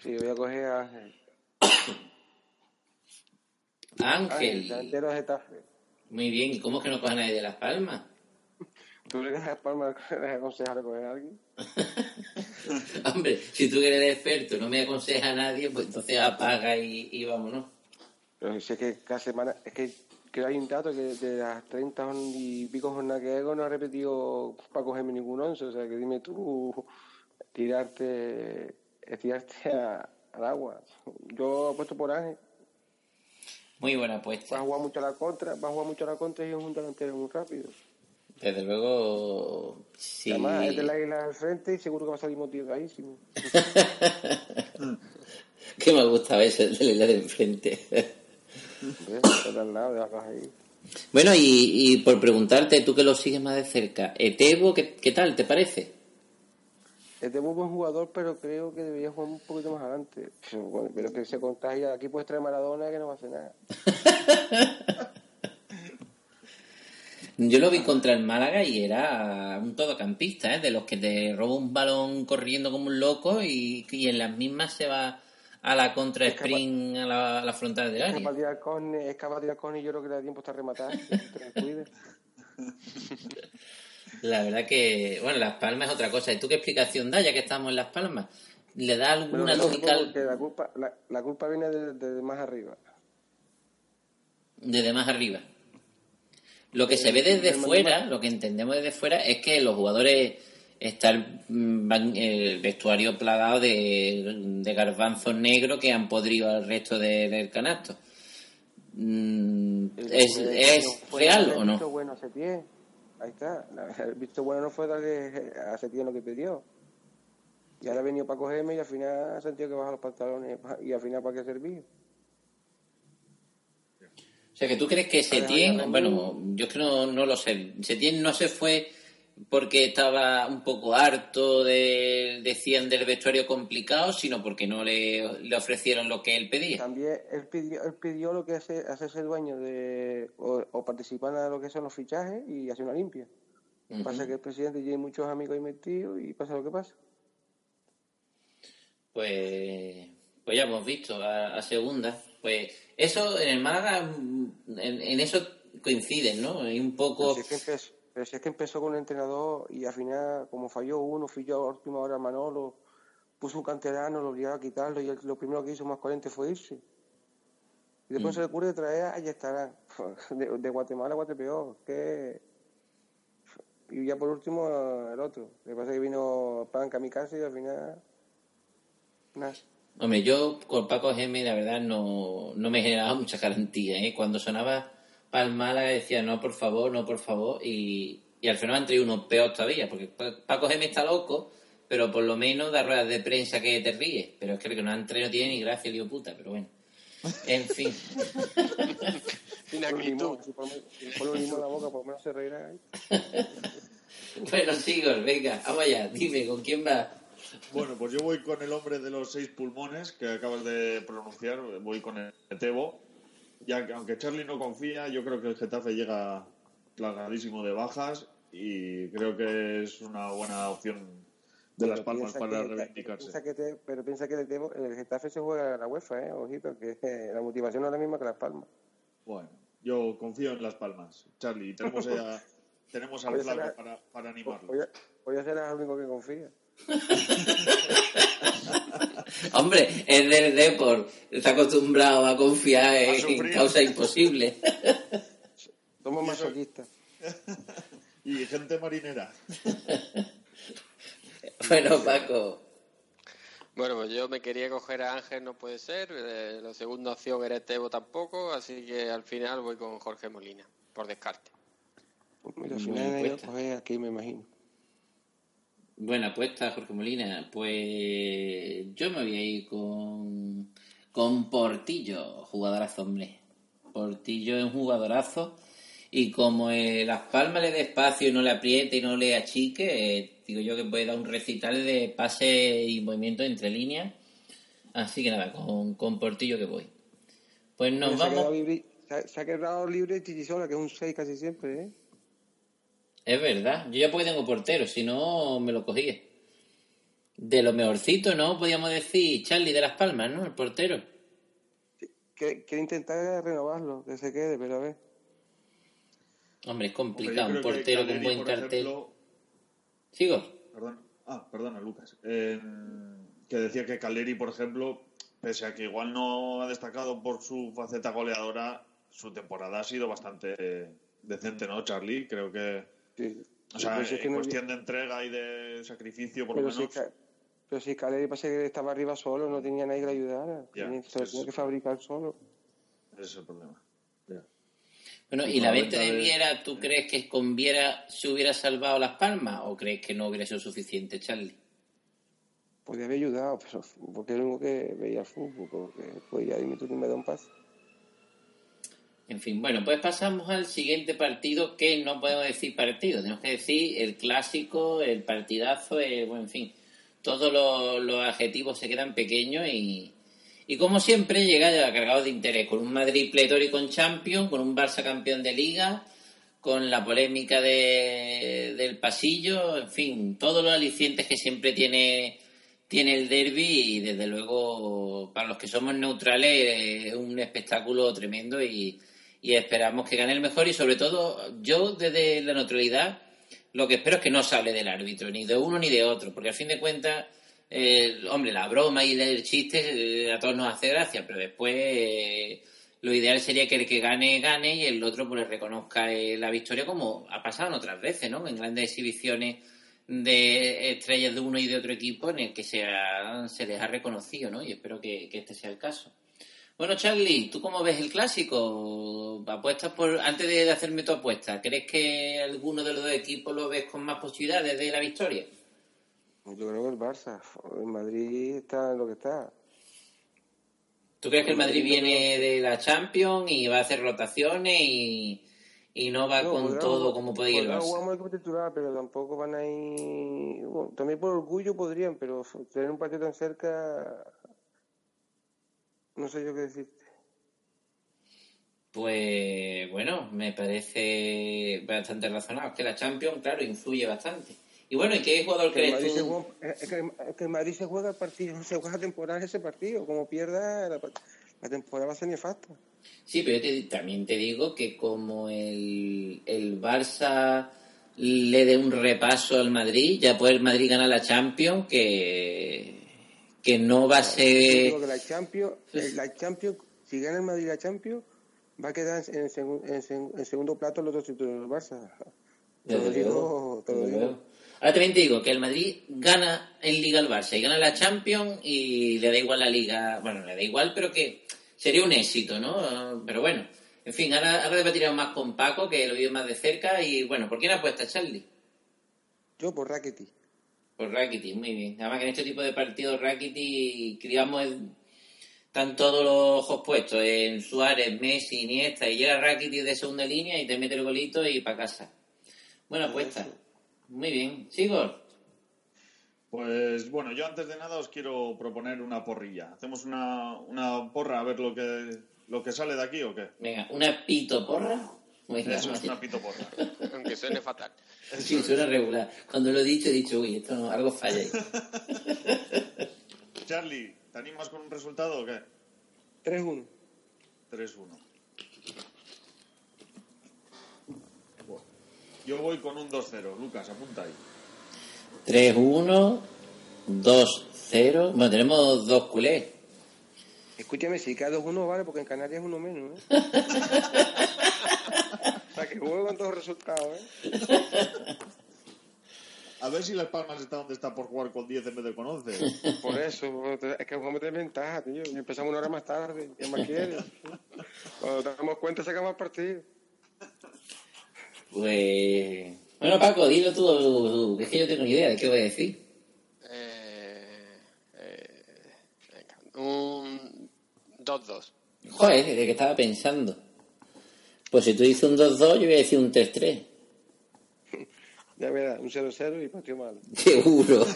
Sí, voy a coger a Ángel. Ángel. de Getafe. Muy bien, ¿y cómo es que no coge a nadie de Las Palmas? ¿Tú le das a Palma le aconsejar a coger a alguien? Hombre, si tú eres el experto no me aconseja a nadie, pues entonces apaga y, y vámonos. Pero si es que cada semana, es que creo hay un dato que de las 30 y pico jornadas que hago no ha repetido para cogerme ningún once, o sea que dime tú tirarte, estirarte a- al agua. Yo apuesto por Ángel, Muy buena va a apuesta. jugar mucho a la contra, va a jugar mucho a la contra y es un delantero muy rápido. Desde luego, sí. Además, es de la isla del frente y seguro que va a salir motivadísimo. que me ha gustado ese de la isla del frente. Bueno, y, y por preguntarte, tú que lo sigues más de cerca, Etebo, ¿qué, qué tal te parece? Es de muy buen jugador, pero creo que debería jugar un poquito más adelante. Pero, bueno, pero que se contagia. Aquí puedes traer Maradona que no va a hacer nada. Yo lo vi contra el Málaga y era un todocampista, ¿eh? de los que te roba un balón corriendo como un loco y, y en las mismas se va a la contra sprint a la, a la frontal del área. capaz con, es capaz de con y yo creo que le da tiempo hasta rematar. La verdad que, bueno, Las Palmas es otra cosa. ¿Y tú qué explicación da ya que estamos en Las Palmas? ¿Le da Bueno, alguna no, lógica porque la culpa, la, la culpa viene de, de más arriba. desde más arriba? Lo que se ve desde fuera, lo que entendemos desde fuera, es que los jugadores están mm, el vestuario plagado de, de garbanzos negros que han podrido al resto de- del canasto. Mm, ¿Es, es real o no? bueno. Ahí está. El visto bueno no fue darle a Setién lo que pidió. Y ahora ha venido para cogerme y al final ha sentido que baja los pantalones. Y al final, ¿para qué servir? O sea, que tú crees que Setién, bueno, yo es que no, no lo sé, Setién no se fue porque estaba un poco harto de, decían del vestuario complicado, sino porque no le, le ofrecieron lo que él pedía. También él pidió, él pidió lo que hace hacerse dueño de o, o participar en lo que son los fichajes y hacer una limpia. Ujú. Pasa que el presidente tiene muchos amigos ahí metidos y pasa lo que pasa. Pues, pues ya hemos visto a, a segunda. Pues eso en el Málaga, en, en eso coinciden, ¿no? Hay un poco... Es pero si es que empezó con un entrenador y al final, como falló uno, falló a última hora Manolo, puso un canterano, lo obligaba a quitarlo y él- lo primero que hizo más coherente fue irse. Y después Mm. se le ocurre traer a estará de, de Guatemala a Guatepeor, que... Y ya por último el otro. Lo que pasa es que vino Pan Kamikaze y al final... Nada. Hombre, yo con Paco Geme, la verdad, no, no me generaba mucha garantía. ¿eh? Cuando sonaba para el Málaga decía, no, por favor, no, por favor. Y, y al final han traído uno peor todavía, porque Pa- Paco Geme está loco, pero por lo menos da ruedas de prensa que te ríes. Pero es que el que no han traído no tiene ni gracia, lío puta, pero bueno. En fin. Ponle un limón, si ponle- si ponle un limón en la boca, por lo menos se reirá ahí. bueno, Sigor, venga, vamos allá. Dime, ¿con quién va? Bueno, pues yo voy con el hombre de los seis pulmones que acabas de pronunciar, voy con el Tebo. Ya que aunque Charlie no confía, yo creo que el Getafe llega plagadísimo de bajas y creo que es una buena opción de Las Pero Palmas para que- reivindicarse. piensa que te- pero piensa que el, Tebo- el Getafe se juega a la UEFA, ¿eh? Ojito, que la motivación no es la misma que Las Palmas. Bueno, yo confío en Las Palmas. Charlie, y tenemos, a, tenemos al Flaco para, para animarlo. Voy a, voy a ser el único que confía. Hombre, es del Depor. Está acostumbrado a confiar en, sufrir. causas imposibles. Somos masoquistas. Y gente marinera. bueno, Paco. Bueno, pues yo me quería coger a Ángel, no puede ser. eh, la segunda opción era Estevo tampoco, así que al final voy con Jorge Molina, por descarte. Mira, al final bien yo coger aquí, me imagino. Buena apuesta, Jorge Molina. Pues yo me voy a ir con, con Portillo, jugadorazo, hombre. Portillo es un jugadorazo. Y como eh, Las Palmas le dé espacio y no le apriete y no le achique, eh, digo yo que puede dar un recital de pase y movimiento entre líneas. Así que nada, con, con Portillo que voy. Pues nos Oye, se, ha vamos. libre, se, ha, se ha quedado libre Chichisola, que es un 6 casi siempre, ¿eh? Es verdad, yo ya porque tengo portero, si no me lo cogía. De lo mejorcito, ¿no? Podríamos decir Charlie de Las Palmas, ¿no? El portero. Quiere intentar renovarlo, que se quede, pero a ver. Hombre, es Hombre, complicado, un que portero con buen cartel. ejemplo, ¿Sigo? Perdón. Ah, perdona, Lucas. Eh, que decía que Caleri, por ejemplo, pese a que igual no ha destacado por su faceta goleadora, su temporada ha sido bastante decente, ¿no, Charlie? Creo que. Sí. O sea, es que en no- cuestión de entrega y de sacrificio, por lo si, menos. Pero si Caleri pasa que estaba arriba solo, no tenía nadie que le ayudara. Ya, Tenía- se lo tenía que fabricar solo. Ese es el problema. Ya. Bueno, Y ¿y la venta de Viera, tú crees que con Viera se hubiera salvado Las Palmas o crees que no hubiera sido suficiente, Charlie? Podría haber ayudado, pero porque es lo único que veía el fútbol, porque podía dime tú que me da un pase. En fin, bueno, pues pasamos al siguiente partido que no podemos decir partido, tenemos que decir el clásico, el partidazo, el, bueno, en fin, todos los, adjetivos se quedan pequeños y, y como siempre llega ya cargado de interés, con un Madrid pletórico en Champions, con un Barça campeón de Liga, con la polémica de, del pasillo, en fin, todos los alicientes que siempre tiene, tiene el derby y desde luego para los que somos neutrales es un espectáculo tremendo y, y esperamos que gane el mejor y sobre todo yo desde la neutralidad lo que espero es que no se hable del árbitro, ni de uno ni de otro, porque al fin de cuentas, eh, hombre, la broma y el chiste eh, a todos nos hace gracia, pero después eh, lo ideal sería que el que gane, gane y el otro pues reconozca eh, la victoria como ha pasado en otras veces, ¿no? En grandes exhibiciones de estrellas de uno y de otro equipo en el que se, ha- se les ha reconocido, ¿no? Y espero que, que este sea el caso. Bueno, Charlie, ¿tú cómo ves el clásico? ¿Apuestas por, antes de hacerme tu apuesta, ¿crees que alguno de los dos equipos lo ves con más posibilidades de la victoria? Yo creo que el Barça, el Madrid está en lo que está. ¿Tú crees que el Madrid viene de la Champions y va a hacer rotaciones y, y no va No, con podrá- todo como puede ir el Barça? jugar con el equipo titular, pero tampoco van a ir... bueno, también por orgullo podrían, pero tener un partido tan cerca... No sé yo qué decirte. Pues bueno, me parece bastante razonable. Es que la Champions, claro, influye bastante. Y bueno, ¿y qué jugador Que crees Madrid tú? juega- es, que, es que el Madrid se juega el partido, se juega temporada ese partido. Como pierda, la, la temporada va a ser nefasta. Sí, pero yo te- también te digo que como el, el Barça le dé un repaso al Madrid, ya puede el Madrid ganar la Champions, que, que no va a Yo ser... que la Champions, eh, la Champions, si gana el Madrid la Champions, va a quedar en, en seg- en segundo plato los dos títulos del Barça. Te lo digo, te lo digo. Ahora también te digo que el Madrid gana en Liga al Barça y gana la Champions y le da igual la Liga. Bueno, le da igual, pero que sería un éxito, ¿no? Pero bueno, en fin, ahora, ahora debatiremos más con Paco, que lo vive más de cerca. Y bueno, ¿por quién apuesta, Charlie? Yo por Rakitic. Por Rakitic, muy bien. Además que en este tipo de partidos Rakitic, digamos, es- están todos los ojos puestos en Suárez, Messi, Iniesta, y llega Rakitic de segunda línea y te mete el golito y para casa. Buena apuesta. Muy bien. Sigor. Pues bueno, yo antes de nada os quiero proponer una porrilla. ¿Hacemos una, una porra a ver lo que, lo que sale de aquí o qué? Venga, una pito porra. Venga, Eso es una pito porra. Aunque suene fatal. Sí, suena regular. Cuando lo he dicho, he dicho, uy, esto no, algo falla ahí. Charlie, ¿te animas con un resultado o qué? 3-1. 3-1. Bueno, Yo voy con un 2-0. Lucas, apunta ahí. 3-1, 2-0. Bueno, tenemos dos culés. Escúchame, si cada 2-1 vale, porque en Canarias es uno menos, ¿eh? que juego con todos los resultados, ¿eh? A ver si Las Palmas está donde está por jugar con 10 en vez de con 11. Por eso, es que jugamos de ventaja, tío. Y empezamos una hora más tarde. ¿Qué más quieres? Cuando nos damos cuenta, sacamos el partido. Pues. Bueno, Paco, dilo tú, es que yo tengo ni idea de qué voy a decir. Eh, eh, venga, un 2-2. Joder, de que estaba pensando. Pues si tú dices un 2-2, yo voy a decir un 3-3. Ya verás, un 0-0 y partido malo. Seguro.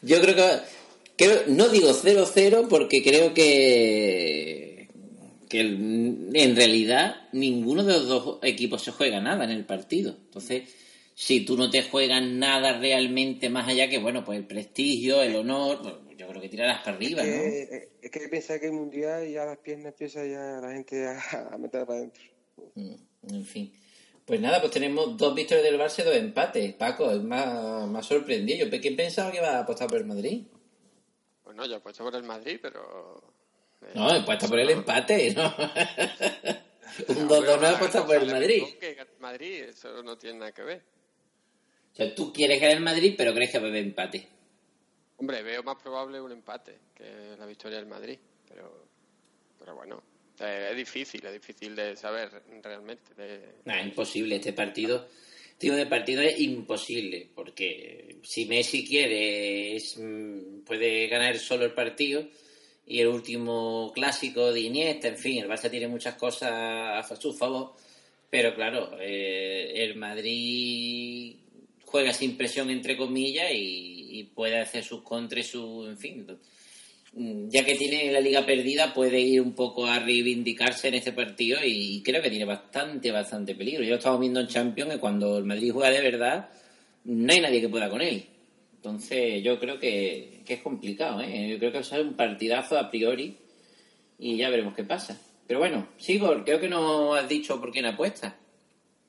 Yo creo que. creo- no digo 0-0 porque creo que. que el- en realidad ninguno de los dos equipos se juega nada en el partido. Entonces, si tú no te juegas nada realmente más allá que, bueno, pues el prestigio, el honor, yo creo que tirarás para arriba, ¿no? Eh, es que pensar que el mundial ya las piernas empieza ya la gente a, a meter para adentro. Mm, En fin. Pues nada, pues tenemos dos victorias del Barça y dos empates. Paco, es más, más sorprendido. Yo ¿quién pensaba que iba a apostar por el Madrid? Bueno, yo he puesto por el Madrid, pero... eh, No, he puesto por el empate, ¿no? Un 2-2 no, no he una puesto cosa por el Madrid. que Madrid, eso no tiene nada que ver. O sea, tú quieres ganar el Madrid, pero crees que va a haber empate. Hombre, veo más probable un empate que la victoria del Madrid, pero, pero bueno, es difícil, es difícil de saber realmente. De... Nah, imposible. Este partido, este tipo de partido es imposible. Porque si Messi quiere, es, mm, puede ganar solo el partido. Y el último clásico de Iniesta, en fin, el Barça tiene muchas cosas a su favor. Pero claro, eh, el Madrid juega sin presión, entre comillas, y, puede hacer sus contras su. En fin. Ya que tiene la liga perdida, puede ir un poco a reivindicarse en este partido y creo que tiene bastante, bastante peligro. Yo lo estaba viendo en Champions y cuando el Madrid juega de verdad, no hay nadie que pueda con él. Entonces, yo creo que, que es complicado, ¿eh? Yo creo que va a ser un partidazo a priori y ya veremos qué pasa. Pero bueno, Sigor, creo que no has dicho por quién apuestas.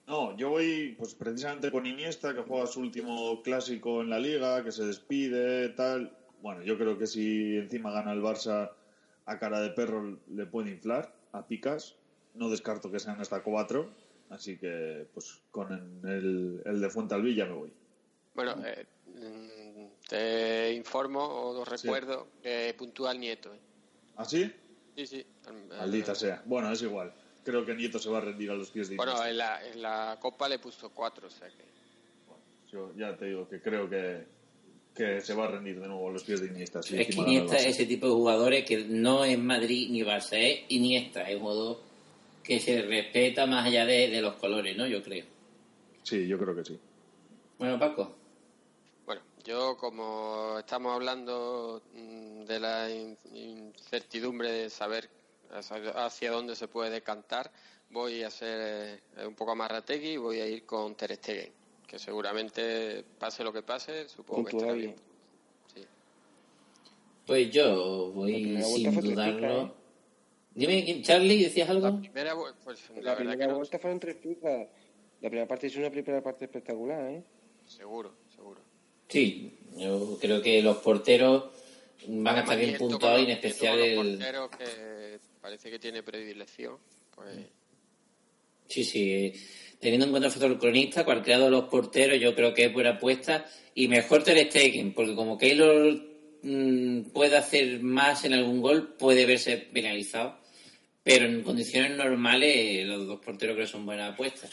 No, yo voy pues precisamente con Iniesta, que juega su último clásico en la liga, que se despide, tal. Bueno, yo creo que si encima gana el Barça a cara de perro le puede inflar a picas. No descarto que sean hasta cuatro. Así que, pues con el, el de Fuentalvilla me voy. Bueno, eh, mm, te informo o recuerdo que puntúa el nieto. ¿eh? ¿Ah, sí? Sí, sí. Maldita sea. Bueno, es igual. Creo que Nieto se va a rendir a los pies de Bueno, Iniesta. en la, en la Copa le puso cuatro, o sea que... Yo ya te digo que creo que, que se va a rendir de nuevo a los pies de Iniesta. si es que Iniesta es ese tipo de jugadores que no es Madrid ni Barça, es Iniesta, es un jugador que se respeta más allá de, de los colores, ¿no? Yo creo. Sí, yo creo que sí. Bueno, Paco. Bueno, yo como estamos hablando mm, de la in- incertidumbre de saber hacia- hacia dónde se puede decantar, voy a ser eh, un poco amarrategui y voy a ir con Ter Stegen, que seguramente pase lo que pase, supongo que estará bien. Pues yo voy primera sin dudarlo. ¿eh? Dime, ¿quién- Charlie, ¿decías algo? Primera, vu- pues la, La, verdad primera que no, vuelta fueron tres picas. La primera parte es una primera parte espectacular, ¿eh? seguro, seguro. Sí, yo creo que los porteros van a estar bien puntuados y en especial el... porteros que parece que tiene predilección, pues Sí, sí. Teniendo en cuenta el factor cronista, cualquiera de los porteros yo creo que es buena apuesta y mejor Ter Stegen, porque como Keylor mm, puede hacer más en algún gol, puede verse penalizado, pero en condiciones normales los dos porteros creo que son buenas apuestas.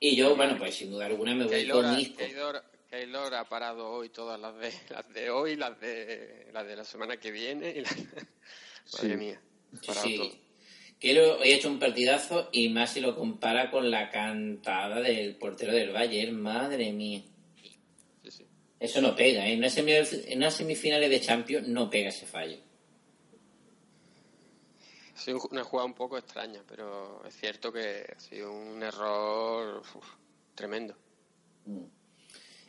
Y yo, bueno, pues sin duda alguna me voy Keylor, con Isco. Keylor- Keylor ha parado hoy todas las de las de hoy, las de las de la semana que viene y las madre mía. Sí. Todo. Quiero, he hecho un partidazo y más si lo compara con la cantada del portero del Bayern, madre mía. Eso no pega, ¿eh? en, una en unas semifinales de Champions no pega ese fallo. Ha sido una jugada un poco extraña, pero es cierto que ha sido un error uf, tremendo.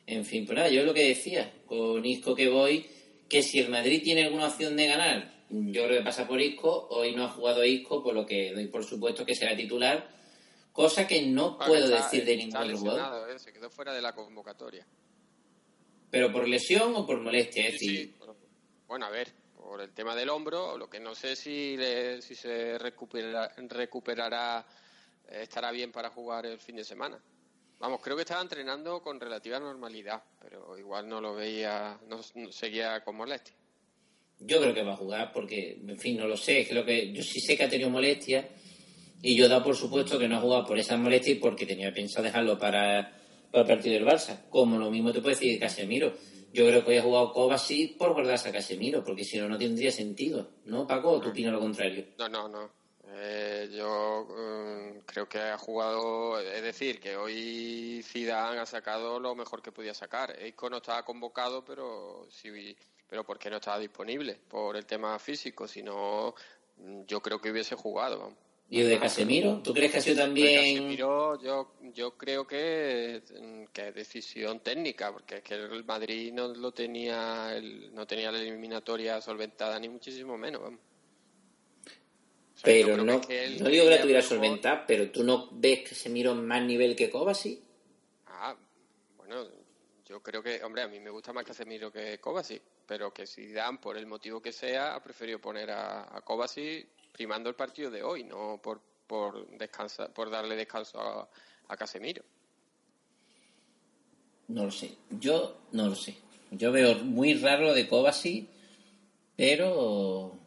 En fin, pues nada, yo lo que decía, con Isco que voy, que si el Madrid tiene alguna opción de ganar, yo creo que pasa por Isco, hoy no ha jugado Isco, por lo que doy por supuesto que será titular, cosa que no puedo está- decir de está ningún otro jugador. ¿eh? se quedó fuera de la convocatoria. Pero por lesión o por molestia, es Sí, decir, sí, por- bueno, a ver, por el tema del hombro, lo que no sé si, le- si se recupera- recuperará, eh, estará bien para jugar el fin de semana. Vamos, creo que estaba entrenando con relativa normalidad, pero igual no lo veía, no, no seguía con molestia. Yo creo que va a jugar porque, en fin, no lo sé. Creo que yo sí sé que ha tenido molestias y yo dado por supuesto que no ha jugado por esas molestias y porque tenía pensado dejarlo para, para el partido del Barça. Como lo mismo te puede decir de Casemiro. Yo creo que hoy ha jugado Kovacic por guardarse a Casemiro, porque si no, no tendría sentido. ¿No, Paco? ¿O tú opinas lo contrario? No, no, no. Eh, yo mm, creo que ha jugado, es decir, que hoy Zidane ha sacado lo mejor que podía sacar. Isco no estaba convocado, pero sí, pero porque no estaba disponible por el tema físico, sino mm, yo creo que hubiese jugado. vamos. ¿Y de Casemiro? ¿Tú crees que ha sido también...? Casemiro, yo, yo creo que, mm, que es decisión técnica, porque es que el Madrid no lo tenía, el- no tenía la eliminatoria solventada ni muchísimo menos. Vamos. O sea, yo Pero no, que no digo que la tuviera solventada, pero tú no ves Casemiro en más nivel que Kovacic. Ah, bueno, yo creo que, hombre, a mí me gusta más Casemiro que Kovacic, pero que si dan por el motivo que sea, ha preferido poner a, a Kovacic primando el partido de hoy, no por por descansa, por darle descanso a, Casemiro. No lo sé. Yo no lo sé. Yo veo muy raro de Kovacic, pero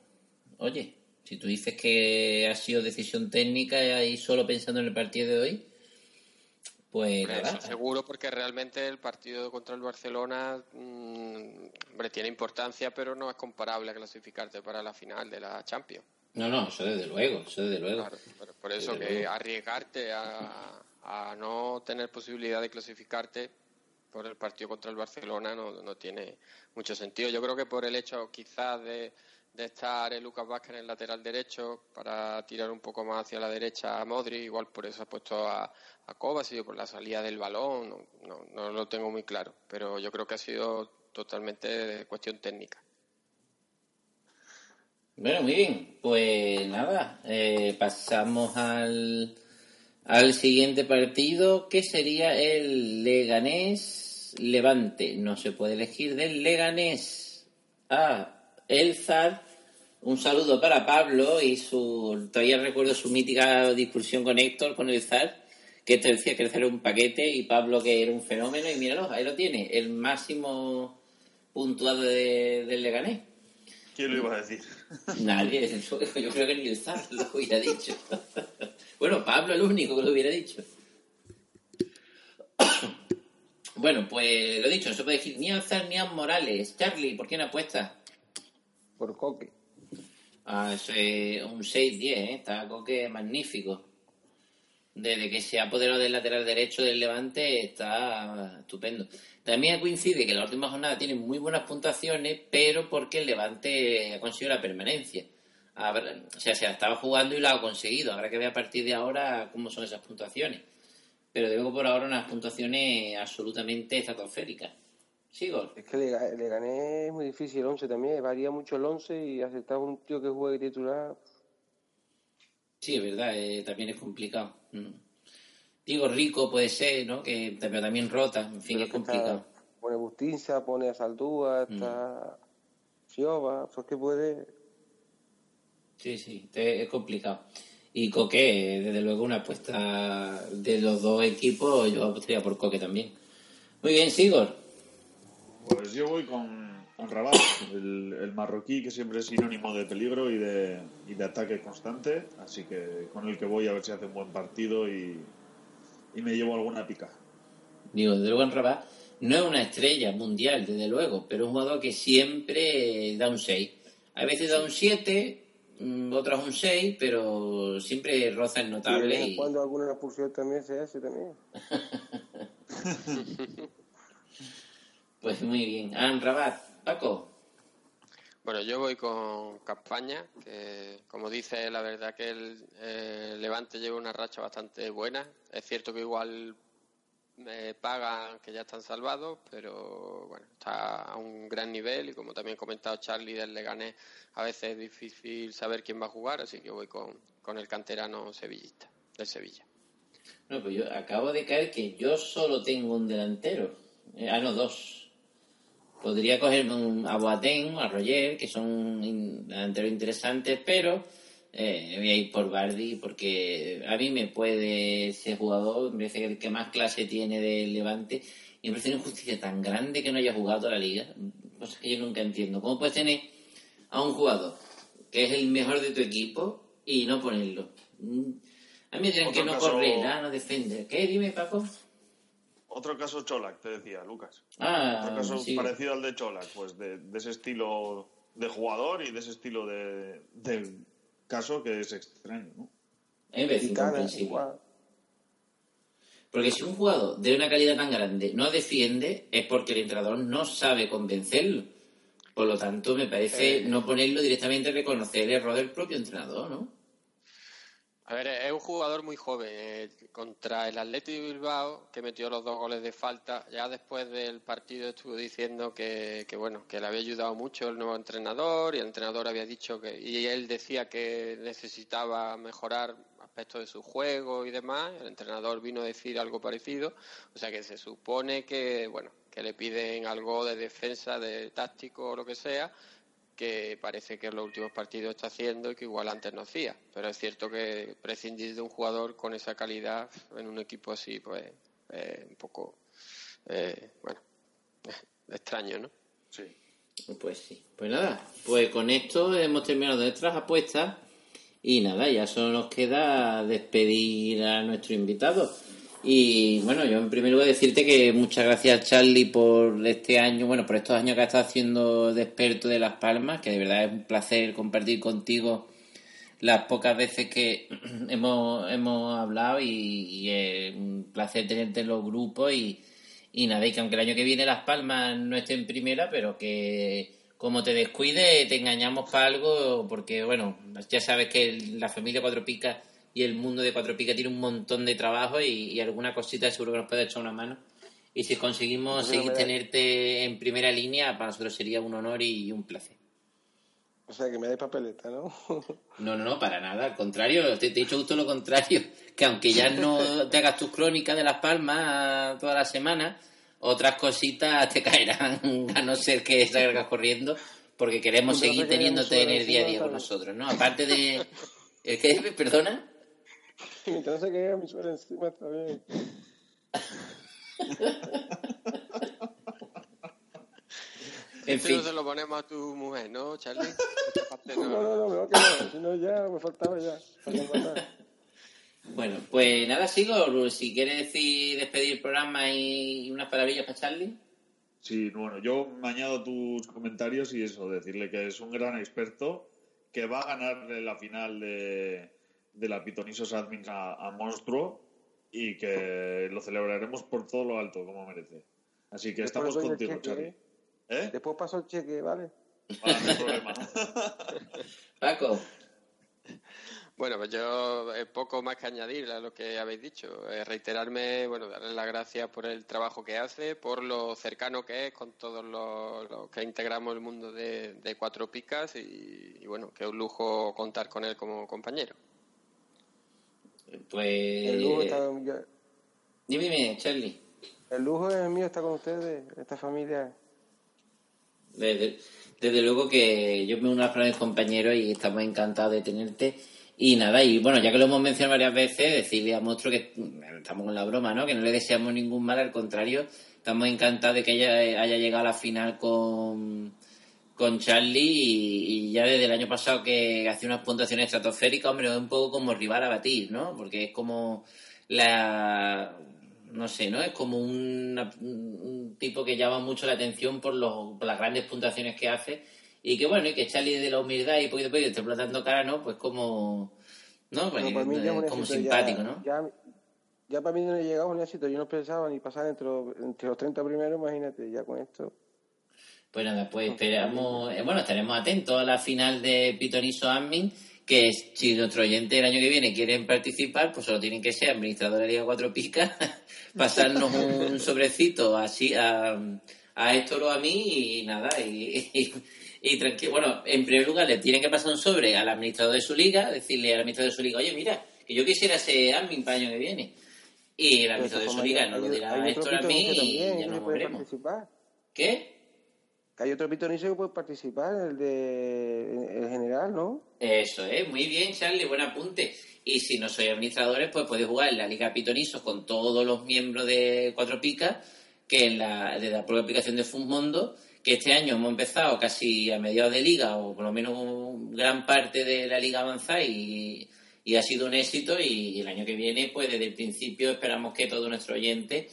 oye, Si tú dices que ha sido decisión técnica y solo pensando en el partido de hoy, pues Hombre, nada. eso seguro porque realmente el partido contra el Barcelona mm, hombre, tiene importancia, pero no es comparable a clasificarte para la final de la Champions. No, no, eso desde luego, eso desde luego. Claro, por, por eso Desde que luego. arriesgarte a, a no tener posibilidad de clasificarte por el partido contra el Barcelona no, no tiene mucho sentido. Yo creo que por el hecho quizás de, de estar Lucas Vázquez en el lateral derecho para tirar un poco más hacia la derecha a Modri, igual por eso ha puesto a, a Kovacic, por la salida del balón, no, no, no lo tengo muy claro, pero yo creo que ha sido totalmente cuestión técnica. Bueno, muy bien. Pues nada, eh, pasamos al, al siguiente partido, que sería el Leganés Levante. No se puede elegir del Leganés a Elzar. Un saludo para Pablo y su. Todavía recuerdo su mítica discusión con Héctor, con el Zar, que te decía que el Zar era un paquete y Pablo que era un fenómeno. Y míralo, ahí lo tiene, el máximo puntuado de- del Leganés. ¿Quién lo iba a decir? Nadie, yo, creo que ni el Zar lo hubiera dicho. bueno, Pablo el único que lo hubiera dicho. bueno, pues lo dicho, no se puede decir ni al Zar ni a Morales. Charlie, ¿por quién apuesta? Por Coque. Ah, es un 6-10, ¿eh? Está Coque magnífico. Desde que se ha apoderado del lateral derecho del Levante está estupendo. También coincide que la última jornada tiene muy buenas puntuaciones, pero porque el Levante ha conseguido la permanencia. O sea, se la estaba jugando y lo ha conseguido. Habrá que ver a partir de ahora cómo son esas puntuaciones. Pero luego por ahora unas puntuaciones absolutamente estratosféricas. Sigo. Es que le, ga- le gané es muy difícil el 11 también, varía mucho el 11 y aceptar un tío que juegue titular. Sí, es verdad, eh, también es complicado. Mm. Digo, rico puede ser, ¿no? Que, pero también rota, en fin, es complicado. Está- pone Bustinza, pone a Saldúa, está Fiova, pues que puede. Sí, sí, es complicado. Y Coque, desde luego, una apuesta de los dos equipos, yo apostaría por Coque también. Muy bien, Sigor. Pues yo voy con, con Rabat, el, el marroquí que siempre es sinónimo de peligro y de, y de ataque constante, así que con el que voy a ver si hace un buen partido y, y me llevo alguna pica. Digo, desde luego en Rabat no es una estrella mundial, desde luego, pero es un jugador que siempre da un 6. A veces da un 7, mm, otras un 6, pero siempre roza el notable. y- cuando alguna expulsión también se hace también. Pues muy bien. Ah, en Rabat, Paco. Bueno, yo voy con Campaña, que como dice, la verdad que el eh, Levante lleva una racha bastante buena. Es cierto que igual me pagan que ya están salvados, pero bueno, está a un gran nivel y como también ha comentado Charlie del Leganés, a veces es difícil saber quién va a jugar, así que voy con, con el canterano sevillista, del Sevilla. No, pues yo acabo de caer que yo solo tengo un delantero. Eh, ah, no, dos. Podría cogerme un, a Boateng, a Roger, que son in- delanteros interesantes, pero eh, voy a ir por Bardi porque a mí me puede ese jugador, me parece que el que más clase tiene del Levante y me parece una injusticia tan grande que no haya jugado toda la liga. Cosa que yo nunca entiendo. ¿Cómo puedes tener a un jugador que es el mejor de tu equipo y no ponerlo? Mm. A mí me dirán que no caso- correrá, no defender. ¿Qué? Dime, Paco. Otro caso Cholac, te decía, Lucas. Ah, Otro caso sí. parecido al de Cholac, pues de, de ese estilo de jugador y de ese estilo de, de caso que es extraño, ¿no? Gitana, incomprensible. igual. Porque si un jugador de una calidad tan grande no defiende, es porque el entrenador no sabe convencerlo. Por lo tanto, me parece Eh. no ponerlo directamente a reconocer el error del propio entrenador, ¿no? A ver, es un jugador muy joven. eh, contra el Athletic de Bilbao, que metió los dos goles de falta, ya después del partido estuvo diciendo que, que, bueno, que le había ayudado mucho el nuevo entrenador y el entrenador había dicho que y él decía que necesitaba mejorar aspectos de su juego y demás. El entrenador vino a decir algo parecido, o sea que se supone que, bueno, que le piden algo de defensa, de táctico o lo que sea, que parece que en los últimos partidos está haciendo y que igual antes no hacía. Pero es cierto que prescindir de un jugador con esa calidad en un equipo así, pues, eh, un poco, eh, bueno, extraño, ¿no? Sí. Pues sí. Pues nada, pues con esto hemos terminado nuestras apuestas Y nada, ya solo nos queda despedir a nuestro invitado. Y bueno, yo en primer lugar decirte que muchas gracias Charlie por este año, bueno, por estos años que has estado haciendo de experto de Las Palmas, que de verdad es un placer compartir contigo las pocas veces que hemos, hemos hablado y, es un placer tenerte en los grupos y, y nada, y que aunque el año que viene Las Palmas no esté en primera, pero que como te descuide te engañamos para algo, porque bueno, ya sabes que la familia Cuatro Picas y el mundo de Cuatro Picas tiene un montón de trabajo y, y alguna cosita seguro que nos puede echar una mano. Y si conseguimos Bueno, seguir da- tenerte en primera línea, para nosotros sería un honor y un placer. O sea, que me dais papeleta, ¿no? No, no, no, para nada, al contrario, te, te he dicho justo lo contrario, que aunque ya no te hagas tus crónicas de Las Palmas toda la semana, otras cositas te caerán, a no ser que salgas corriendo, porque queremos seguir que teniéndote en el día a día con nosotros, ¿no? Aparte de... ¿El qué? ¿Perdona? Mientras no se caiga mi suela encima, está bien. En Esto fin. no se lo ponemos a tu mujer, ¿no, Charlie? Parte No, no, no, mejor que no. Si no, ya me faltaba ya. Bueno, pues nada, sigo, si quieres decir despedir el programa y unas palabrillas para Charlie. Sí, bueno, yo me añado tus comentarios y eso, decirle que es un gran experto, que va a ganar la final de, de la Pitonisos Admin a, a Monstruo y que lo celebraremos por todo lo alto, como merece. Así que Después estamos contigo, Charlie. ¿eh? ¿Eh? Después paso el cheque, ¿vale? Vale, no hay problema. Paco. Bueno, pues yo eh, poco más que añadir a lo que habéis dicho. Eh, reiterarme, bueno, darle las gracias por el trabajo que hace, por lo cercano que es con todos los, los que integramos el mundo de, de Cuatro Picas y, y bueno, que es un lujo contar con él como compañero. Pues... El lujo está... Dime, dime, Charlie. El lujo es mío estar con ustedes, esta familia. Desde, desde luego que yo me uno a mis compañeros y estamos encantados de tenerte. Y nada, y bueno, ya que lo hemos mencionado varias veces, decirle a Monstruo que estamos con la broma, ¿no? Que no le deseamos ningún mal, al contrario, estamos encantados de que haya, haya llegado a la final con, con Charlie y, y ya desde el año pasado que hace unas puntuaciones estratosféricas, hombre, es un poco como rival a batir, ¿no? Porque es como la no sé, ¿no? Es como una- un, tipo que llama mucho la atención por, los, por las grandes puntuaciones que hace y que bueno, y que Charlie de la humildad y poquito a poquito esté plantando cara, ¿no? Pues como, ¿no? Pues, Pero para mí ya es como simpático, ya, ¿no? Ya, ya para mí no he llegado a un éxito. Yo no pensaba ni pasar entre los, entre los 30 primeros, imagínate, ya con esto. Pues nada, pues esperamos, eh, bueno, estaremos atentos a la final de Pitoniso Admin, que si nuestros oyentes el año que viene quieren participar, pues solo tienen que ser administradores de Liga Cuatro Picas, pasarnos un sobrecito así a, a Héctor o a mí y nada, y, y, y tranquilo. Bueno, en primer lugar le tienen que pasar un sobre al administrador de su liga, decirle al administrador de su liga, oye, mira, que yo quisiera ser admin para el año que viene. Y el administrador de su liga nos lo dirá otro Héctor a mí y ya nos puede veremos. participar. ¿Qué? Que hay otro pitoniso que puede participar, el de el general, ¿no? Eso es, muy bien, Charlie, buen apunte. Y si no sois administradores, pues podéis jugar en la Liga Pitonisos con todos los miembros de Cuatro Picas, que en la, de la propia aplicación de Funmundo, que este año hemos empezado casi a mediados de liga, o por lo menos gran parte de la liga avanzada, y, y ha sido un éxito. Y el año que viene, pues desde el principio esperamos que todos nuestros oyentes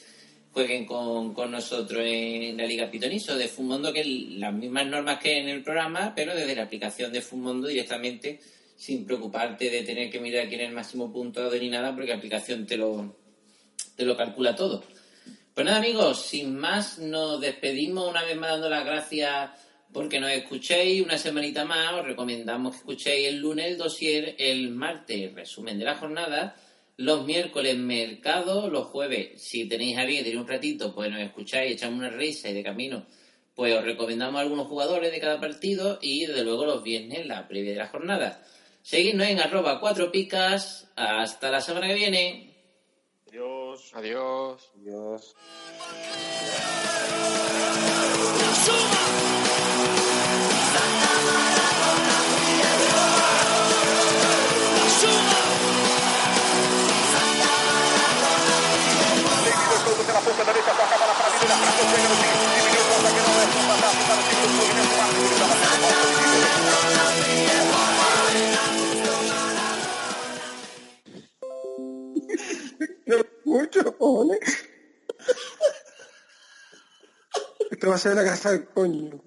jueguen con, con nosotros en la Liga Pitoniso de Fumondo, que las mismas normas que en el programa, pero desde la aplicación de Fumondo directamente, sin preocuparte de tener que mirar quién es el máximo puntuado ni nada, porque la aplicación te lo, te lo calcula todo. Pues nada, amigos, sin más, nos despedimos una vez más dando las gracias porque nos escuchéis una semanita más. Os recomendamos que escuchéis el lunes el dossier, el martes resumen de la jornada, los miércoles mercado, los jueves, si tenéis a bien, tenéis un ratito, pues nos escucháis, echamos una risa y de camino, pues os recomendamos a algunos jugadores de cada partido y desde luego los viernes la previa de la jornada. Seguidnos en arroba cuatro picas. Hasta la semana que viene. Adiós. Adiós. Adiós. de la punta toca para la frase llega no tiro, dividió que no es para el. Esto va a ser la casa del coño.